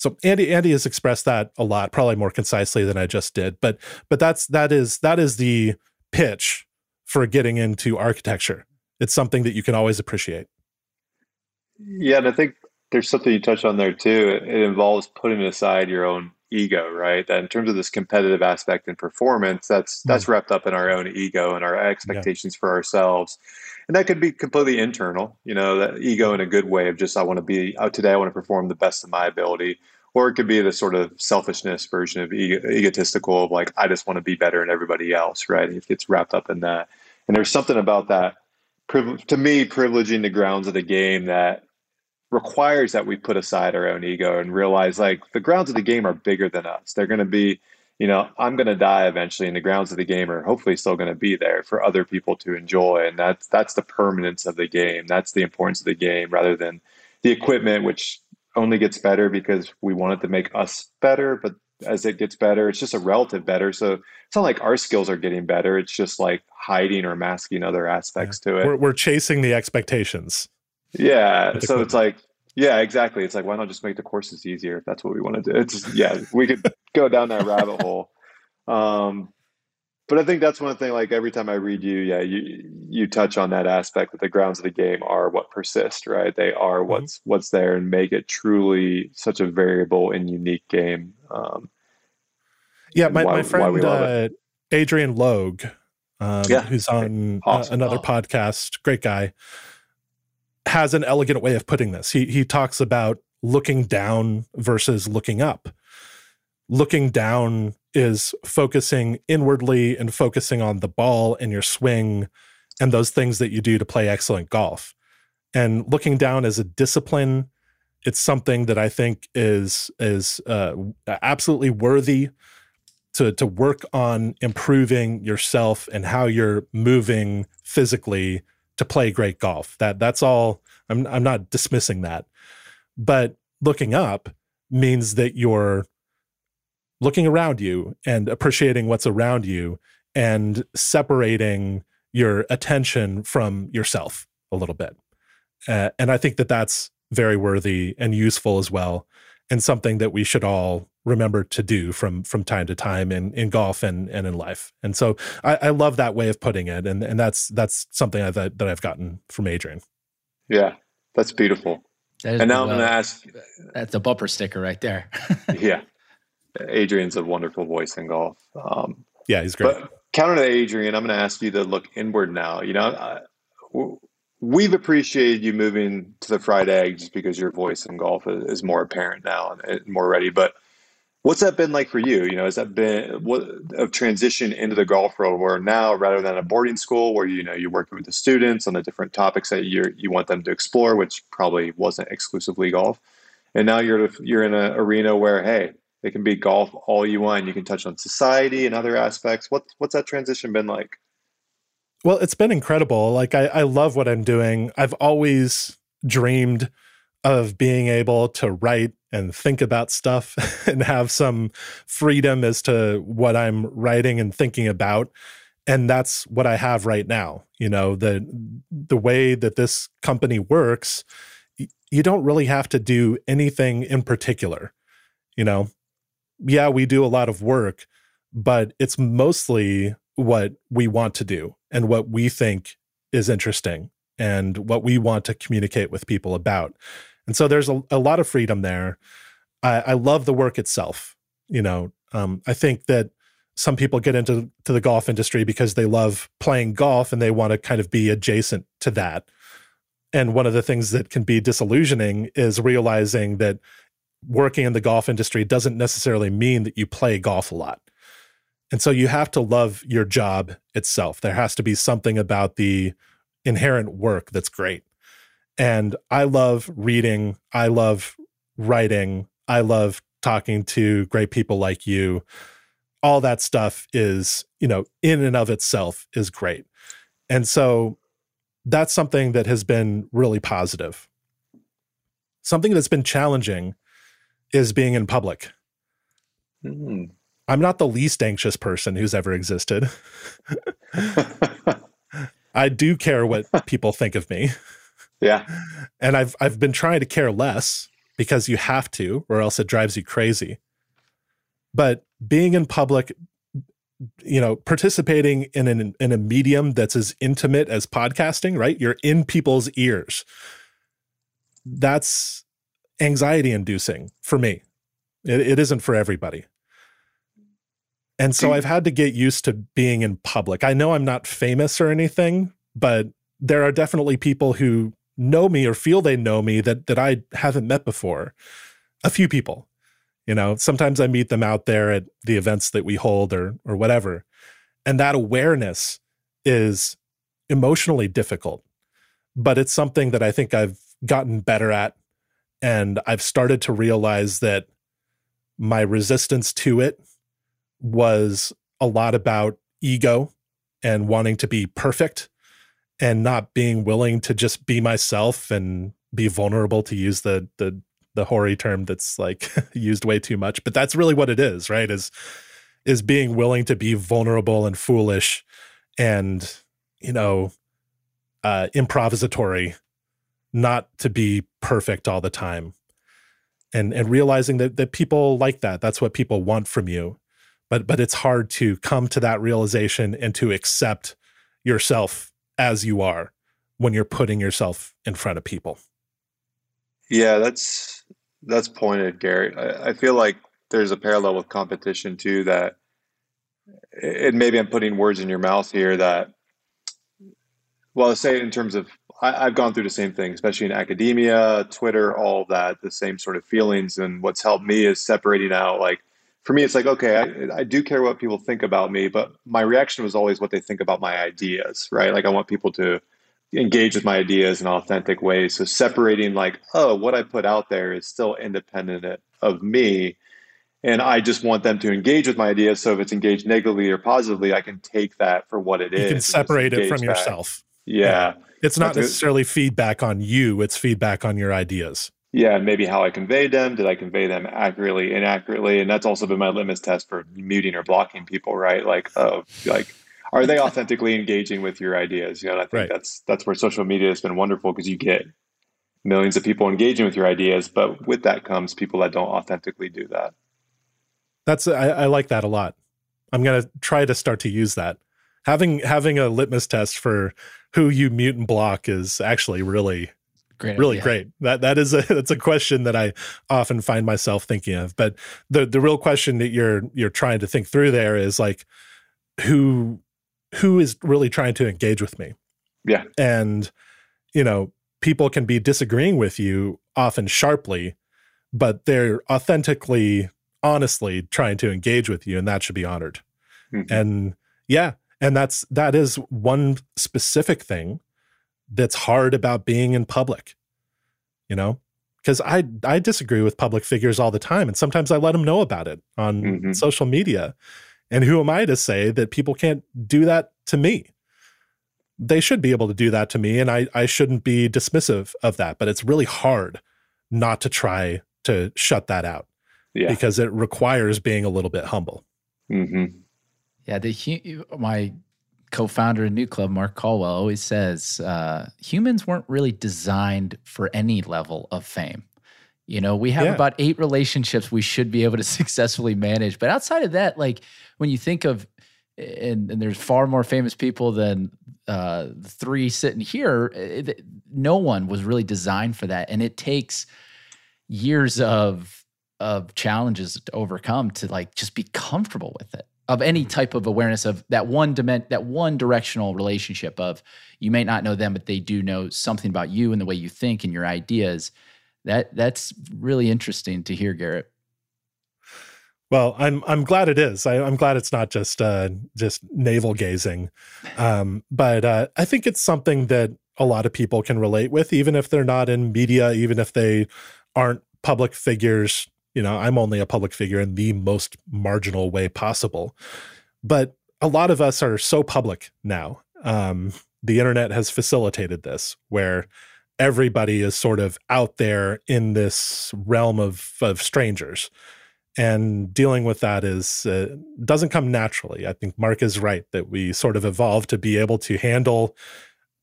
So Andy Andy has expressed that a lot, probably more concisely than I just did. But but that's that is that is the pitch for getting into architecture. It's something that you can always appreciate. Yeah, and I think there's something you touch on there too. It involves putting aside your own ego, right? That in terms of this competitive aspect and performance, that's mm. that's wrapped up in our own ego and our expectations yeah. for ourselves. And that could be completely internal, you know, that ego in a good way of just I want to be out today, I want to perform the best of my ability. Or it could be the sort of selfishness version of ego, egotistical of like I just want to be better than everybody else, right? It gets wrapped up in that. And there's something about that to me privileging the grounds of the game that requires that we put aside our own ego and realize like the grounds of the game are bigger than us. They're going to be, you know, I'm going to die eventually, and the grounds of the game are hopefully still going to be there for other people to enjoy. And that's that's the permanence of the game. That's the importance of the game, rather than the equipment, which only gets better because we want it to make us better. But as it gets better, it's just a relative better. So it's not like our skills are getting better. It's just like hiding or masking other aspects yeah. to it. We're, we're chasing the expectations. Yeah. So it's like, yeah, exactly. It's like, why not just make the courses easier if that's what we want to do? It's yeah, we could go down that rabbit hole. Um, but I think that's one thing. Like every time I read you, yeah, you you touch on that aspect that the grounds of the game are what persist, right? They are mm-hmm. what's mm-hmm. what's there and make it truly such a variable and unique game. Um, yeah, my, why, my friend uh, Adrian Logue, um, yeah. who's on awesome. uh, another oh. podcast, great guy has an elegant way of putting this. He he talks about looking down versus looking up. Looking down is focusing inwardly and focusing on the ball and your swing and those things that you do to play excellent golf. And looking down is a discipline. It's something that I think is is uh, absolutely worthy to to work on improving yourself and how you're moving physically to play great golf. That that's all. I'm I'm not dismissing that, but looking up means that you're looking around you and appreciating what's around you and separating your attention from yourself a little bit. Uh, and I think that that's very worthy and useful as well, and something that we should all remember to do from from time to time in in golf and and in life. And so I, I love that way of putting it, and and that's that's something I, that that I've gotten from Adrian. Yeah, that's beautiful. That and now I'm going to ask. That's a bumper sticker right there. [LAUGHS] yeah, Adrian's a wonderful voice in golf. Um, yeah, he's great. But counter to Adrian, I'm going to ask you to look inward now. You know, I, we've appreciated you moving to the fried egg just because your voice in golf is, is more apparent now and more ready. But What's that been like for you? You know, has that been what a transition into the golf world where now rather than a boarding school where you know you're working with the students on the different topics that you you want them to explore, which probably wasn't exclusively golf, and now you're you're in an arena where hey, it can be golf all you want. You can touch on society and other aspects. What's what's that transition been like? Well, it's been incredible. Like I, I love what I'm doing. I've always dreamed of being able to write and think about stuff [LAUGHS] and have some freedom as to what I'm writing and thinking about. And that's what I have right now. You know, the the way that this company works, you don't really have to do anything in particular. You know, yeah, we do a lot of work, but it's mostly what we want to do and what we think is interesting and what we want to communicate with people about. And so there's a, a lot of freedom there. I, I love the work itself. You know, um, I think that some people get into to the golf industry because they love playing golf and they want to kind of be adjacent to that. And one of the things that can be disillusioning is realizing that working in the golf industry doesn't necessarily mean that you play golf a lot. And so you have to love your job itself. There has to be something about the inherent work that's great. And I love reading, I love writing, I love talking to great people like you. All that stuff is, you know, in and of itself is great. And so that's something that has been really positive. Something that's been challenging is being in public. Mm. I'm not the least anxious person who's ever existed. [LAUGHS] I do care what people think of me. Yeah. And I've I've been trying to care less because you have to or else it drives you crazy. But being in public you know, participating in an in a medium that's as intimate as podcasting, right? You're in people's ears. That's anxiety inducing for me. It, it isn't for everybody. And so mm. I've had to get used to being in public. I know I'm not famous or anything, but there are definitely people who know me or feel they know me that that I haven't met before. A few people. You know, sometimes I meet them out there at the events that we hold or or whatever. And that awareness is emotionally difficult. But it's something that I think I've gotten better at and I've started to realize that my resistance to it was a lot about ego and wanting to be perfect and not being willing to just be myself and be vulnerable to use the the the hoary term that's like [LAUGHS] used way too much. But that's really what it is right? Is is being willing to be vulnerable and foolish and you know uh improvisatory not to be perfect all the time. And and realizing that that people like that. That's what people want from you. But but it's hard to come to that realization and to accept yourself as you are when you're putting yourself in front of people. Yeah that's that's pointed garrett i, I feel like there's a parallel with competition too that and maybe i'm putting words in your mouth here that well, say in terms of I, have gone through the same thing, especially in academia, Twitter, all of that, the same sort of feelings. And what's helped me is separating out like for me, it's like, okay, I, I do care what people think about me, but my reaction was always what they think about my ideas, right? Like I want people to engage with my ideas in authentic ways. So separating like, oh, what I put out there is still independent of me. And I just want them to engage with my ideas. So if it's engaged negatively or positively, I can take that for what it you is. You can separate it from yourself. Yeah. It's not necessarily feedback on you, it's feedback on your ideas. Yeah, maybe how I conveyed them. Did I convey them accurately, inaccurately? And that's also been my litmus test for muting or blocking people, right? Like, oh, like, are they authentically engaging with your ideas? You know, I think right. that's that's where social media has been wonderful because you get millions of people engaging with your ideas, but with that comes people that don't authentically do that. That's I, I like that a lot. I'm gonna try to start to use that. Having having a litmus test for who you mute and block is actually really great really idea. great. That that is a [LAUGHS] that's a question that i often find myself thinking of. But the the real question that you're you're trying to think through there is like who who is really trying to engage with me? Yeah. And you know people can be disagreeing with you often sharply but they're authentically honestly trying to engage with you and that should be honored. Mm-hmm. and yeah and that's that is one specific thing that's hard about being in public you know because i i disagree with public figures all the time and sometimes i let them know about it on mm-hmm. social media and who am i to say that people can't do that to me they should be able to do that to me and i i shouldn't be dismissive of that but it's really hard not to try to shut that out yeah. because it requires being a little bit humble mm-hmm. Yeah, the my co-founder of NewClub, Mark Caldwell, always says uh, humans weren't really designed for any level of fame. You know, we have yeah. about eight relationships we should be able to [LAUGHS] successfully manage, but outside of that, like when you think of, and, and there's far more famous people than uh, the three sitting here. It, eh, no one was really designed for that, and it takes years of of challenges to overcome to like just be comfortable with it of any type of awareness of that one dimension that one directional relationship of you may not know them but they do know something about you and the way you think and your ideas that that's really interesting to hear garrett well, I'm I'm glad it is. I, am glad it's not just uh, just navel gazing, um, but uh, I think it's something that a lot of people can relate with, even if they're not in media, even if they aren't public figures. You know, I'm only a public figure in the most marginal way possible, but a lot of us are so public now. Um, the internet has facilitated this, where everybody is sort of out there in this realm of of strangers and dealing with that is uh, doesn't come naturally. I think Mark is right that we sort of evolved to be able to handle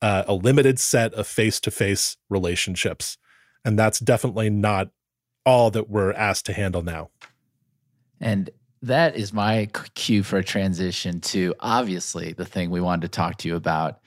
uh, a limited set of face-to-face relationships, and that's definitely not all that we're asked to handle now. And that is my cue for a transition to obviously the thing we wanted to talk to you about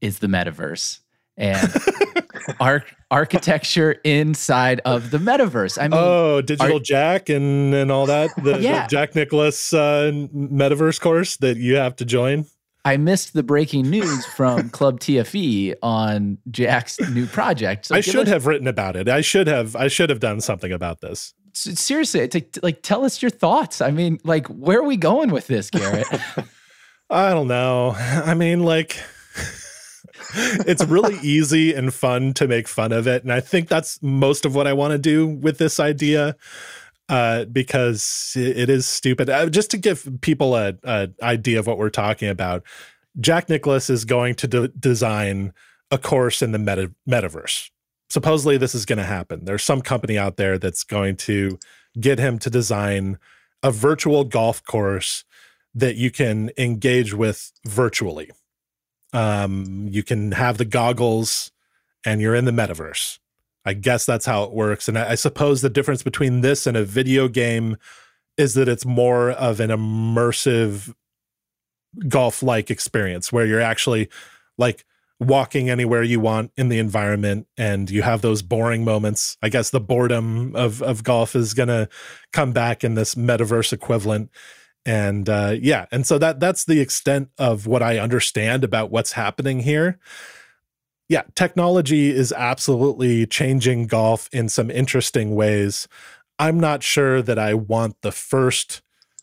is the metaverse and [LAUGHS] arch- architecture inside of the metaverse. I mean, oh, digital Jack and and all that. The, yeah. the Jack Nicklaus uh, metaverse course that you have to join. I missed the breaking news from [LAUGHS] Club TFE on Jack's new project. So I should us- have written about it. I should have. I should have done something about this. Seriously, to, like, tell us your thoughts. I mean, like, where are we going with this, Garrett? [LAUGHS] I don't know. I mean, like [LAUGHS] it's really easy and fun to make fun of it. And I think that's most of what I want to do with this idea uh, because it is stupid. Uh, just to give people a, a, idea of what we're talking about, Jack Nicklaus is going to de- design a course in the meta- metaverse. Supposedly, this is going to happen. There's some company out there that's going to get him to design a virtual golf course that you can engage with virtually. Um, you can have the goggles and you're in the metaverse. I guess that's how it works. And I, I suppose the difference between this and a video game is that it's more of an immersive golf like experience where you're actually like walking anywhere you want in the environment and you have those boring moments. I guess the boredom of of golf is going to come back in this metaverse equivalent and uh, yeah and so that that's the extent of what i understand about what's happening here yeah technology is absolutely changing golf in some interesting ways. I'm not sure that i want the first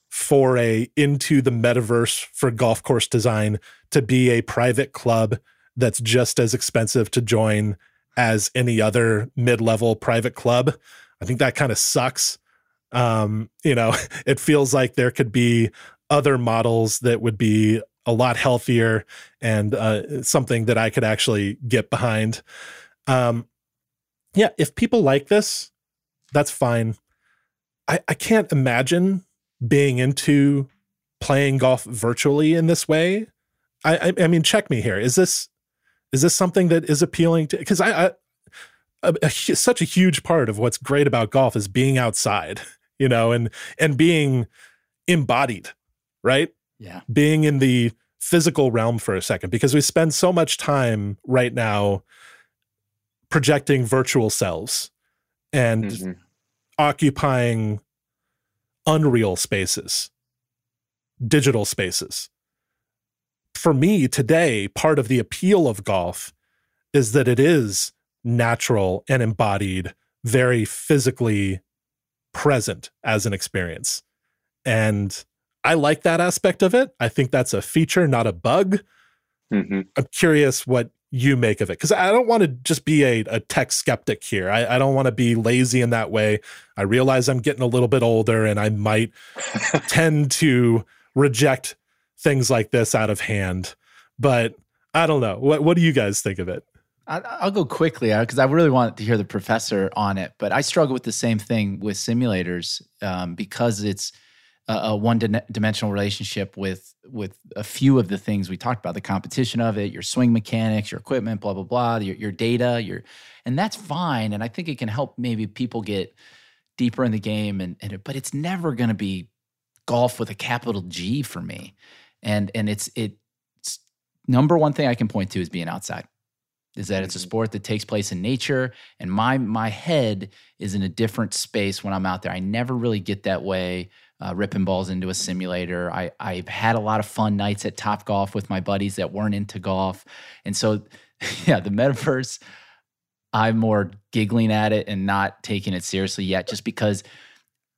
foray into the metaverse for golf course design to be a private club that's just as expensive to join as any other mid-level private club. I think that kind of sucks. Um, you know, [LAUGHS] it feels like there could be other models that would be a lot healthier and uh, something that I could actually get behind. Um, yeah, if people like this, that's fine. I, I can't imagine being into playing golf virtually in this way. I, I, I mean, check me here. Is this is this something that is appealing to? Because I, I a, a, such a huge part of what's great about golf is being outside you know, and and being embodied, right? Yeah. Being in the physical realm for a second because we spend so much time right now projecting virtual selves and mm-hmm. occupying unreal spaces, digital spaces. For me today, part of the appeal of golf is that it is natural and embodied, very physically present as an experience. And I like that aspect of it. I think that's a feature, not a bug. Mm-hmm. I'm curious what you make of it because I don't want to just be a, a tech skeptic here. I, I don't want to be lazy in that way. I realize I'm getting a little bit older and I might [LAUGHS] tend to reject things like this out of hand. But I don't know. What what do you guys think of it? I'll go quickly because uh, I really want to hear the professor on it. But I struggle with the same thing with simulators um, because it's a, a one-dimensional relationship with with a few of the things we talked about: the competition of it, your swing mechanics, your equipment, blah blah blah, your, your data, your and that's fine. And I think it can help maybe people get deeper in the game. And, and it, but it's never going to be golf with a capital G for me. And and it's it number one thing I can point to is being outside is that it's a Mhm. sport that takes place in nature and my my head is in a different space when i'm out there i never really get that way uh, ripping balls into a simulator. I, i've had a lot of fun nights at Topgolf with my buddies that weren't into golf. And so [LAUGHS] yeah the metaverse i'm more giggling at it and not taking it seriously yet just because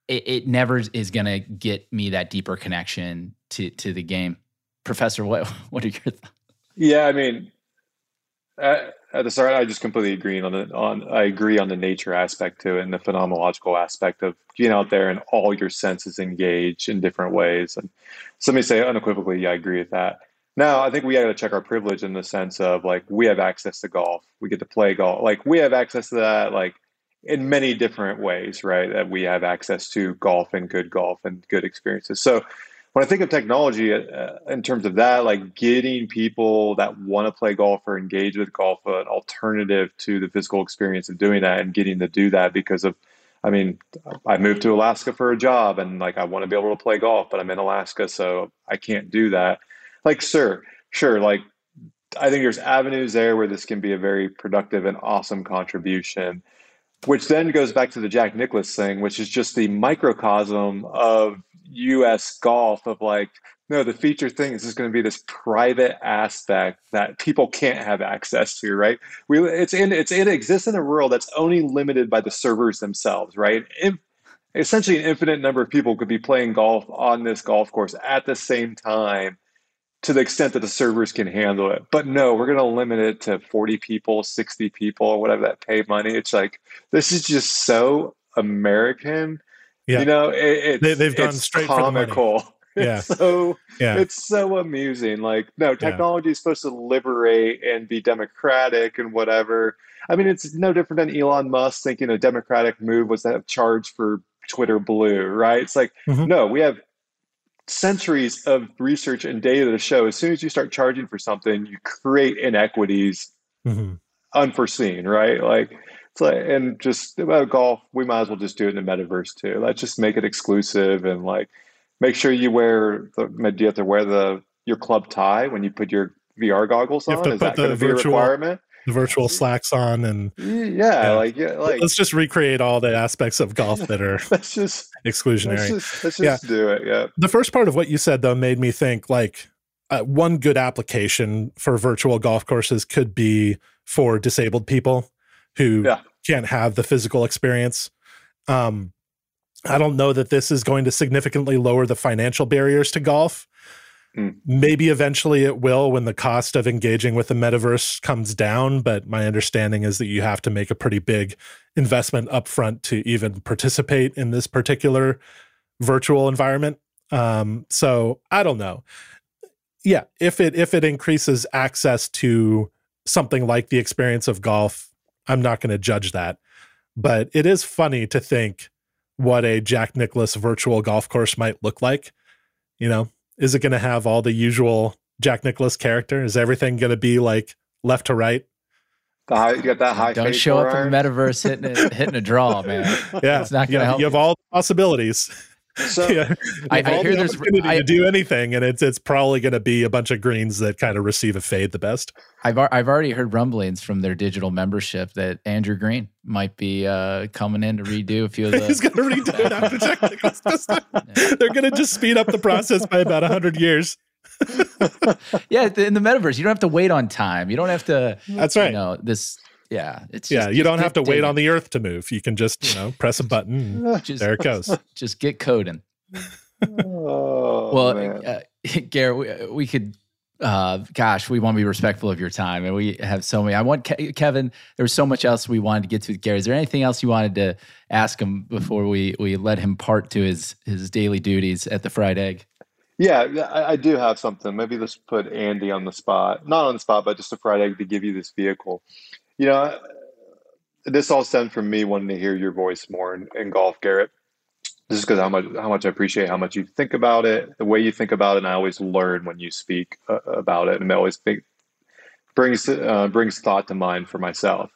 it, it never is going to get me that deeper connection to to the game. Professor what [LAUGHS] what are your thoughts Yeah, I mean, at, at the start, I just completely agree on the on. I agree on the nature aspect to it and the phenomenological aspect of being out there and all your senses engage in different ways. And somebody say unequivocally, yeah, I agree with that. Now, I think we got to check our privilege in the sense of like we have access to golf, we get to play golf, like we have access to that, like in many different ways, right? That we have access to golf and good golf and good experiences. So when I think of technology uh, in terms of that, like getting people that want to play golf or engage with golf an alternative to the physical experience of doing that and getting to do that because of, I mean, I moved to Alaska for a job and like I want to be able to play golf, but I'm in Alaska, so I can't do that. Like, sir, sure, like I think there's avenues there where this can be a very productive and awesome contribution which then goes back to the Jack Nicklaus thing, which is just the microcosm of US golf of like, no, the feature thing is just going to be this private aspect that people can't have access to, right? We it's in it's it exists in a world that's only limited by the servers themselves, right? If, essentially an infinite number of people could be playing golf on this golf course at the same time to the extent that the servers can handle it. But no, we're going to limit it to 40 people, 60 people, or whatever that pay money. It's like, this is just so American. Yeah. You know, it, They- it's, they've gone it's straight for the money. comical. [LAUGHS] Yeah. It's so Yeah. it's so amusing. Like, no, technology is supposed to liberate and be democratic and whatever. I mean, it's no different than Elon Musk thinking a democratic move was to have charge for Twitter Blue, right? It's like, Mhm. no, we have centuries of research and data to show as soon as you start charging for something, you create inequities Mhm. unforeseen, right? Like and just about golf, we might as well just do it in the metaverse too. Let's just make it exclusive and like make sure you wear the do you have to wear the your club tie when you put your VR goggles You have on? to Is put that the going to be a virtual- requirement? The virtual slacks on, and Yeah, Yeah. like yeah, like let's just recreate all the aspects of golf that are [LAUGHS] let's just let's exclusionary. just let's Yeah. just do it. Yeah. the first part of what you said though made me think like uh, one good application for virtual golf courses could be for disabled people who Yeah. can't have the physical experience um i don't know that this is going to significantly lower the financial barriers to golf Mm. maybe eventually it will when the cost of engaging with the metaverse comes down but my understanding is that you have to make a pretty big investment upfront to even participate in this particular virtual environment um so i don't know yeah if it if it increases access to something like the experience of golf i'm not going to judge that. But it is funny to think what a jack nicklaus virtual golf course might look like. You know is it going to have all the usual jack nicklaus character? Is everything going to be like left to right? The high, you got that high. Don't show up in the metaverse hitting a, hitting a draw, man. [LAUGHS] yeah It's not gonna have, help you have all the possibilities So [LAUGHS] yeah. I- I hear the there's- opportunity I- to do anything, and it's it's probably going to be a bunch of greens that kind of receive a fade the best. I've I've already heard rumblings from their digital membership that Andrew Green might be uh, coming in to redo a few of [LAUGHS] the. He's going to redo it after Nicklaus. They're going to just speed up the process by about hundred years. [LAUGHS] yeah, in the metaverse, you don't have to wait on time. You don't have to. That's right. You know this. Yeah, it's yeah, just- you don't have to wait digging. on the Earth to move. You can just you know press a button. [LAUGHS] Just, there it goes. [LAUGHS] just get coding. oh, well, man. uh, [LAUGHS] Garrett, we, we could. Uh, gosh, we want to be respectful of your time, and we have so many. I want Ke- Kevin. There was so much else we wanted to get to with Gary. Is there anything else you wanted to ask him before we we let him part to his his daily duties at the Fried Egg? Yeah, yeah, I, I do have something. Maybe let's put Andy on the spot. Not on the spot, but just a fried egg to give you this vehicle. You know, this all stemmed from me wanting to hear your voice more in, in golf, Garrett. Is because how much how much I appreciate how much you think about it, the way you think about it, and I always learn when you speak uh, about it, and it always think, brings uh, brings thought to mind for myself.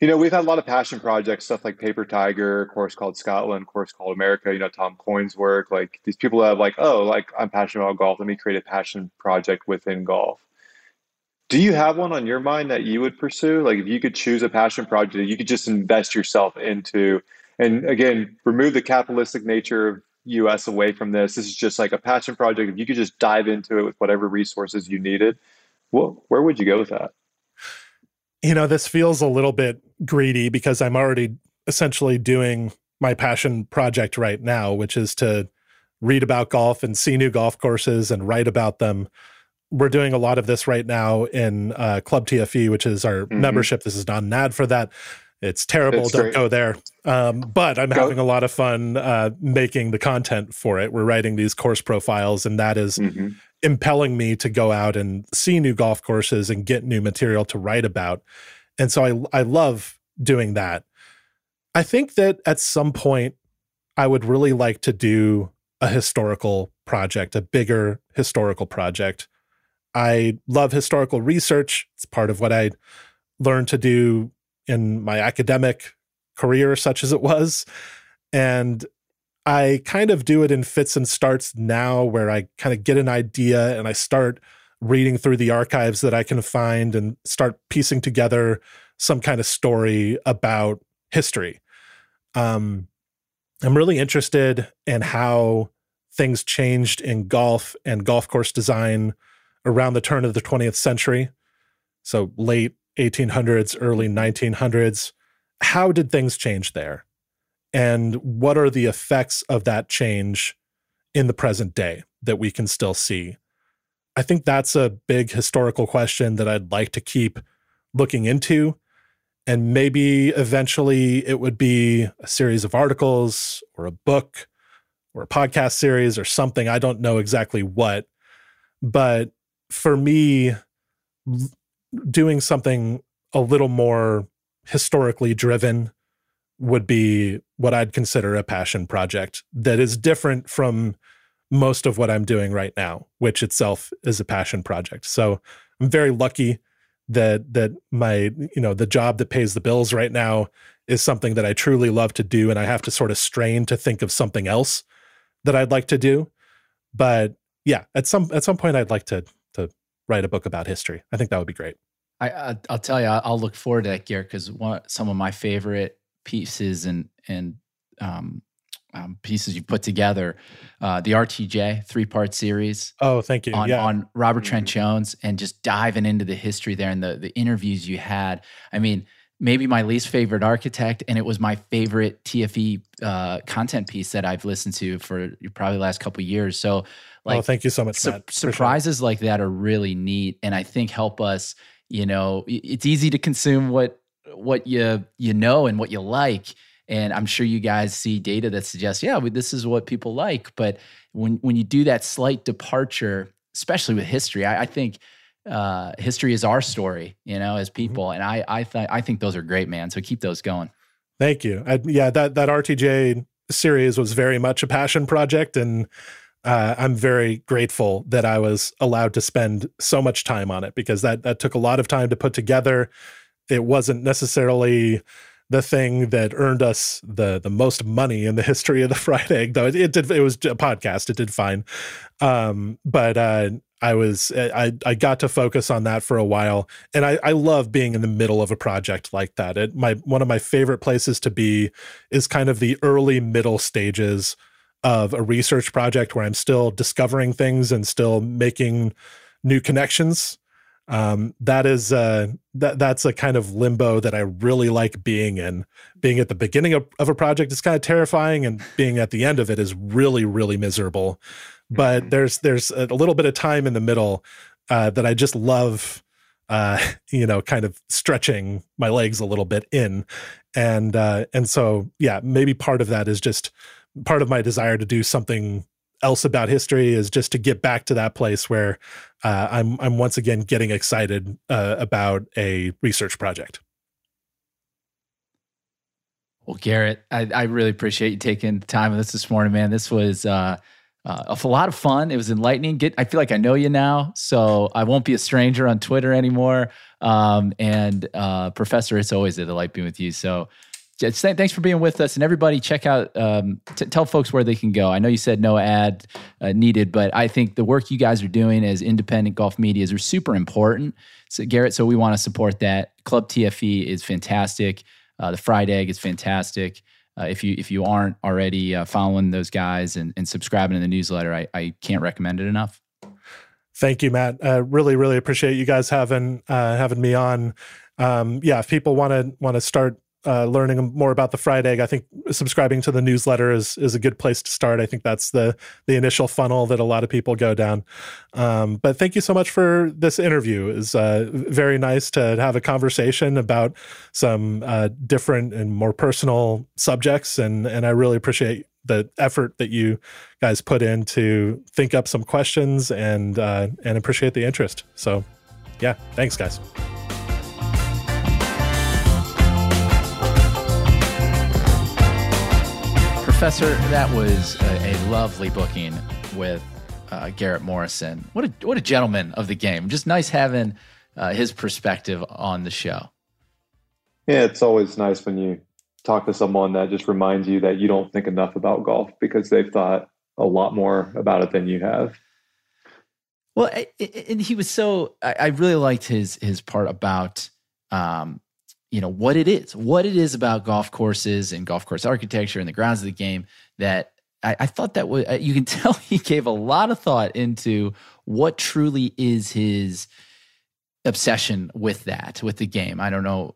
You know, we've had a lot of passion projects, stuff like Paper Tiger, course called Scotland, course called America, you know, Tom Coyne's work. Like these people have like, oh, like I'm passionate about golf. Let me create a passion project within golf. Do you have one on your mind that you would pursue? Like if you could choose a passion project that you could just invest yourself into, and again, remove the capitalistic nature of US away from this. This is just like a passion project. If you could just dive into it with whatever resources you needed, well, where would you go with that? You know, this feels a little bit greedy because I'm already essentially doing my passion project right now, which is to read about golf and see new golf courses and write about them. We're doing a lot of this right now in uh, Club TFE, which is our mm-hmm. membership. This is not an ad for that. It's terrible. It's Don't great. go there. Um, but I'm go. having a lot of fun uh, making the content for it. We're writing these course profiles, and that is mm-hmm. impelling me to go out and see new golf courses and get new material to write about. And so I, I love doing that. I think that at some point, I would really like to do a historical project, a bigger historical project. I love historical research. It's part of what I learned to do in my academic career, such as it was. And I kind of do it in fits and starts now, where I kind of get an idea and I start reading through the archives that I can find and start piecing together some kind of story about history. Um, I'm really interested in how things changed in golf and golf course design around the turn of the 20th century. So late 1800s, early 1900s. How did things change there? And what are the effects of that change in the present day that we can still see? I think that's a big historical question that I'd like to keep looking into and maybe eventually it would be a series of articles or a book or a podcast series or something. I don't know exactly what. But for me, doing something a little more historically driven would be what I'd consider a passion project that is different from most of what I'm doing right now, which itself is a passion project. So I'm very lucky that that my you know the job that pays the bills right now is something that I truly love to do and I have to sort of strain to think of something else that I'd like to do but yeah at some at some point I'd like to write a book about history I think that would be great I, I will tell you I'll look forward to that Garrett because one some of my favorite pieces and and um, um, pieces you put together, uh, the RTJ three part series. Oh, thank you. On, yeah. on Robert Trent mm-hmm. Jones and just diving into the history there and the the interviews you had. I mean, maybe my least favorite architect, and it was my favorite TFE uh, content piece that I've listened to for probably the last couple years. So, like, oh, thank you so much. Su- surprises sure. like that are really neat, and I think help us. You know, it's easy to consume what what you you know and what you like and I'm sure you guys see data that suggests, yeah, this is what people like. But when when you do that slight departure, especially with history, I, I think uh, history is our story, you know, as mm-hmm. people. Mm-hmm. And I I th- I think those are great, man. So keep those going. Thank you. I, yeah, that that RTJ series was very much a passion project, and uh, I'm very grateful that I was allowed to spend so much time on it because that that took a lot of time to put together. It wasn't necessarily the thing that earned us the the most money in the [LAUGHS] history of the fried egg though it, it did it was a podcast it did fine um, but uh, I was I I got to focus on that for a while, and I I love being in the middle of a project like that. It my one of my favorite places to be is kind of the early middle stages of a research project where I'm still discovering things and still making new connections um, that is uh, that that's a kind of limbo that I really like being in. Being at the beginning of, of a project is kind of terrifying, and being at the end of it is really really miserable. But mm-hmm. there's there's a little bit of time in the middle uh, that I just love. Uh, [LAUGHS] you know, kind of stretching my legs a little bit in, and uh, and so yeah, maybe part of that is just part of my desire to do something else about history is just to get back to that place where uh, I'm I'm once again getting excited uh, about a research project. Well, Garrett, I, I, really appreciate you taking the time with us this morning, man. This was uh, uh, a lot of fun. It was enlightening. Get, I feel like I know you now, so I won't be a stranger on Twitter anymore. Um, and uh, Professor, it's always a delight being with you. So thanks for being with us. And everybody check out um, t- tell folks where they can go. I know you said no ad uh, needed but i think the work you guys are doing as independent golf medias are super important. So garrett so we want to support that. Club tfe is fantastic. Uh, the fried egg is fantastic. Uh, if you if you aren't already uh, following those guys and, and subscribing to the newsletter I, I can't recommend it enough. Thank you matt. Uh, really really appreciate you guys having uh, having me on. Um, yeah if people want to want to start uh, learning more about the fried egg, I think subscribing to the newsletter is is a good place to start. I think that's the the initial funnel that a lot of people go down. Um, but thank you so much for this interview. It's uh, very nice to have a conversation about some uh, different and more personal subjects, and and I really appreciate the effort that you guys put in to think up some questions and uh, and appreciate the interest. So, yeah, thanks, guys. Professor, that was a, a lovely booking with uh, Garrett Morrison. What a what a gentleman of the game. Just nice having uh, his perspective on the show. Yeah, it's always nice when you talk to someone that just reminds you that you don't think enough about golf because they've thought a lot more about it than you have. Well, and he was so. I really liked his his part about um, you know what it is, what it is about golf courses and golf course architecture and the grounds of the game that I, I thought that was you can [LAUGHS] tell he gave a lot of thought into what truly is his obsession with that with the game. I don't know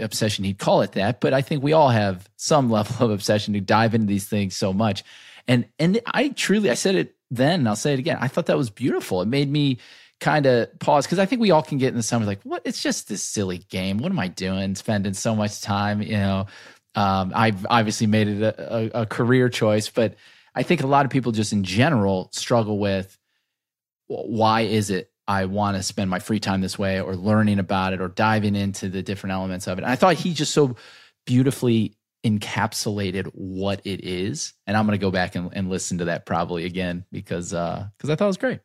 obsession he'd call it that but i think we all have some [LAUGHS] level of obsession to dive into these things so much. And and i truly i said it then i'll say it again i thought that was beautiful. It made me kind of pause because I think we all can get in the summer like, what? It's just this silly game. What am I doing? Spending so much time, you know. Um, I've obviously made it a, a, a career choice, but I think a lot of people just in general struggle with why is it I want to spend my free time this way or learning about it or diving into the different elements of it. And I thought he just so beautifully encapsulated what it is. And I'm going to go back and, and, listen to that probably again because uh, because I thought it was great.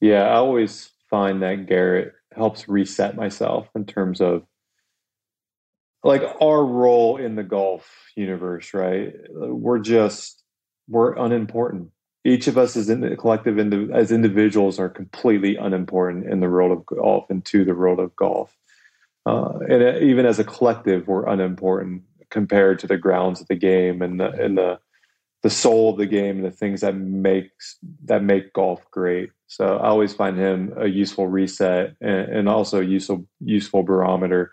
Yeah, I always find that Garrett helps reset myself in terms of like our role in the golf universe, right? We're just we're unimportant. Each of us as in the collective as individuals are completely unimportant in the world of golf and to the world of golf. Uh, and even as a collective, we're unimportant compared to the grounds of the game and the and the the soul of the game and the things that makes that make golf great. So I always find him a useful reset and, and also useful useful barometer.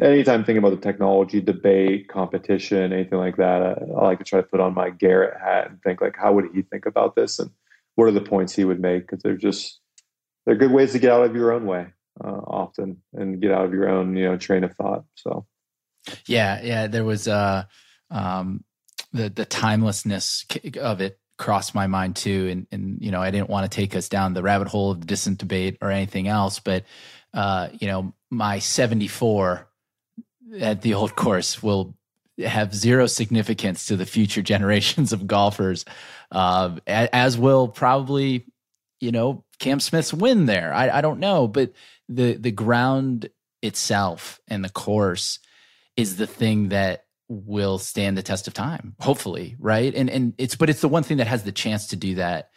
Anytime thinking about the technology, debate, competition, anything like that, I, I, like to try to put on my Garrett hat and think like, how would he think about this, and what are the points he would make? Because they're just they're good ways to get out of your own way uh, often and get out of your own you know train of thought. So yeah, yeah, there was uh, um, the the timelessness of it crossed my mind too and and you know I didn't want to take us down the rabbit hole of the distance debate or anything else but uh you know my 74 at the old course will have zero significance to the future [LAUGHS] generations of golfers uh, as will probably you know Cam Smith's win there. I, I don't know but the the ground itself and the course is the thing that will stand the test of time hopefully right? And and it's but it's the one thing that has the chance to do that.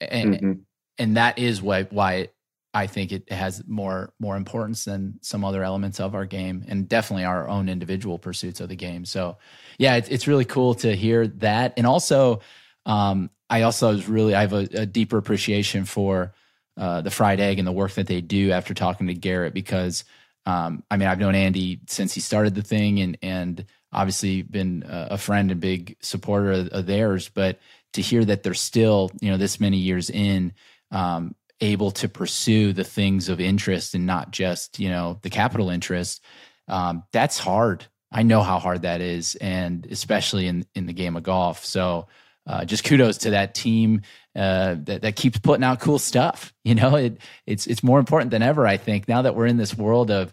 And mm-hmm. and that is why why I think it has more more importance than some other elements of our game and definitely our own individual pursuits of the game. So yeah it's, it's really cool to hear that. And also um, I also was really I have a, a deeper appreciation for uh, the fried egg and the work that they do after talking to Garrett because um, I mean I've known Andy since he started the thing and and obviously been a friend and big supporter of, theirs, but to hear that they're still, you know, this many years in, um, able to pursue the things of interest and not just, you know, the capital interest, um, that's hard. I know how hard that is, and especially in in the game of golf. So, uh, just kudos to that team uh, that that keeps putting out cool stuff. [LAUGHS] You know, it it's it's more important than ever. I think now that we're in this world of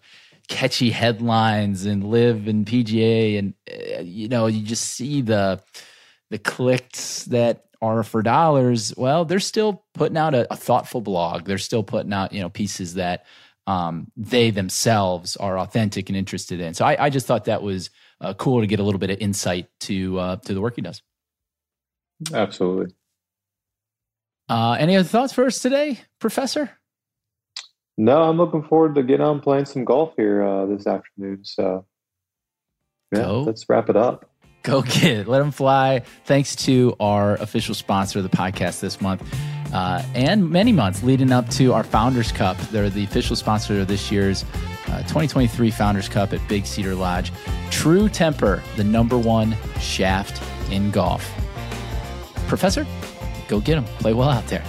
catchy headlines and LIV and PGA and uh, you know you just see the the clicks that are for dollars well they're still putting out a, a thoughtful blog they're still putting out you know pieces that um, they themselves are authentic and interested in. So I, I just thought that was uh, cool to get a little bit of insight to uh, to the work he does. Absolutely. Uh, any other thoughts for us today, Professor? No, I'm looking forward to getting on playing some golf here uh, this afternoon. So, yeah, Go. let's wrap it up. Go get it. Let them fly. Thanks to our official sponsor of the podcast this month. Uh, and many months leading up to our Founders Cup. They're the official sponsor of this year's uh, 2023 Founders Cup at Big Cedar Lodge. True Temper, the number one shaft in golf. Professor, go get them. Play well out there.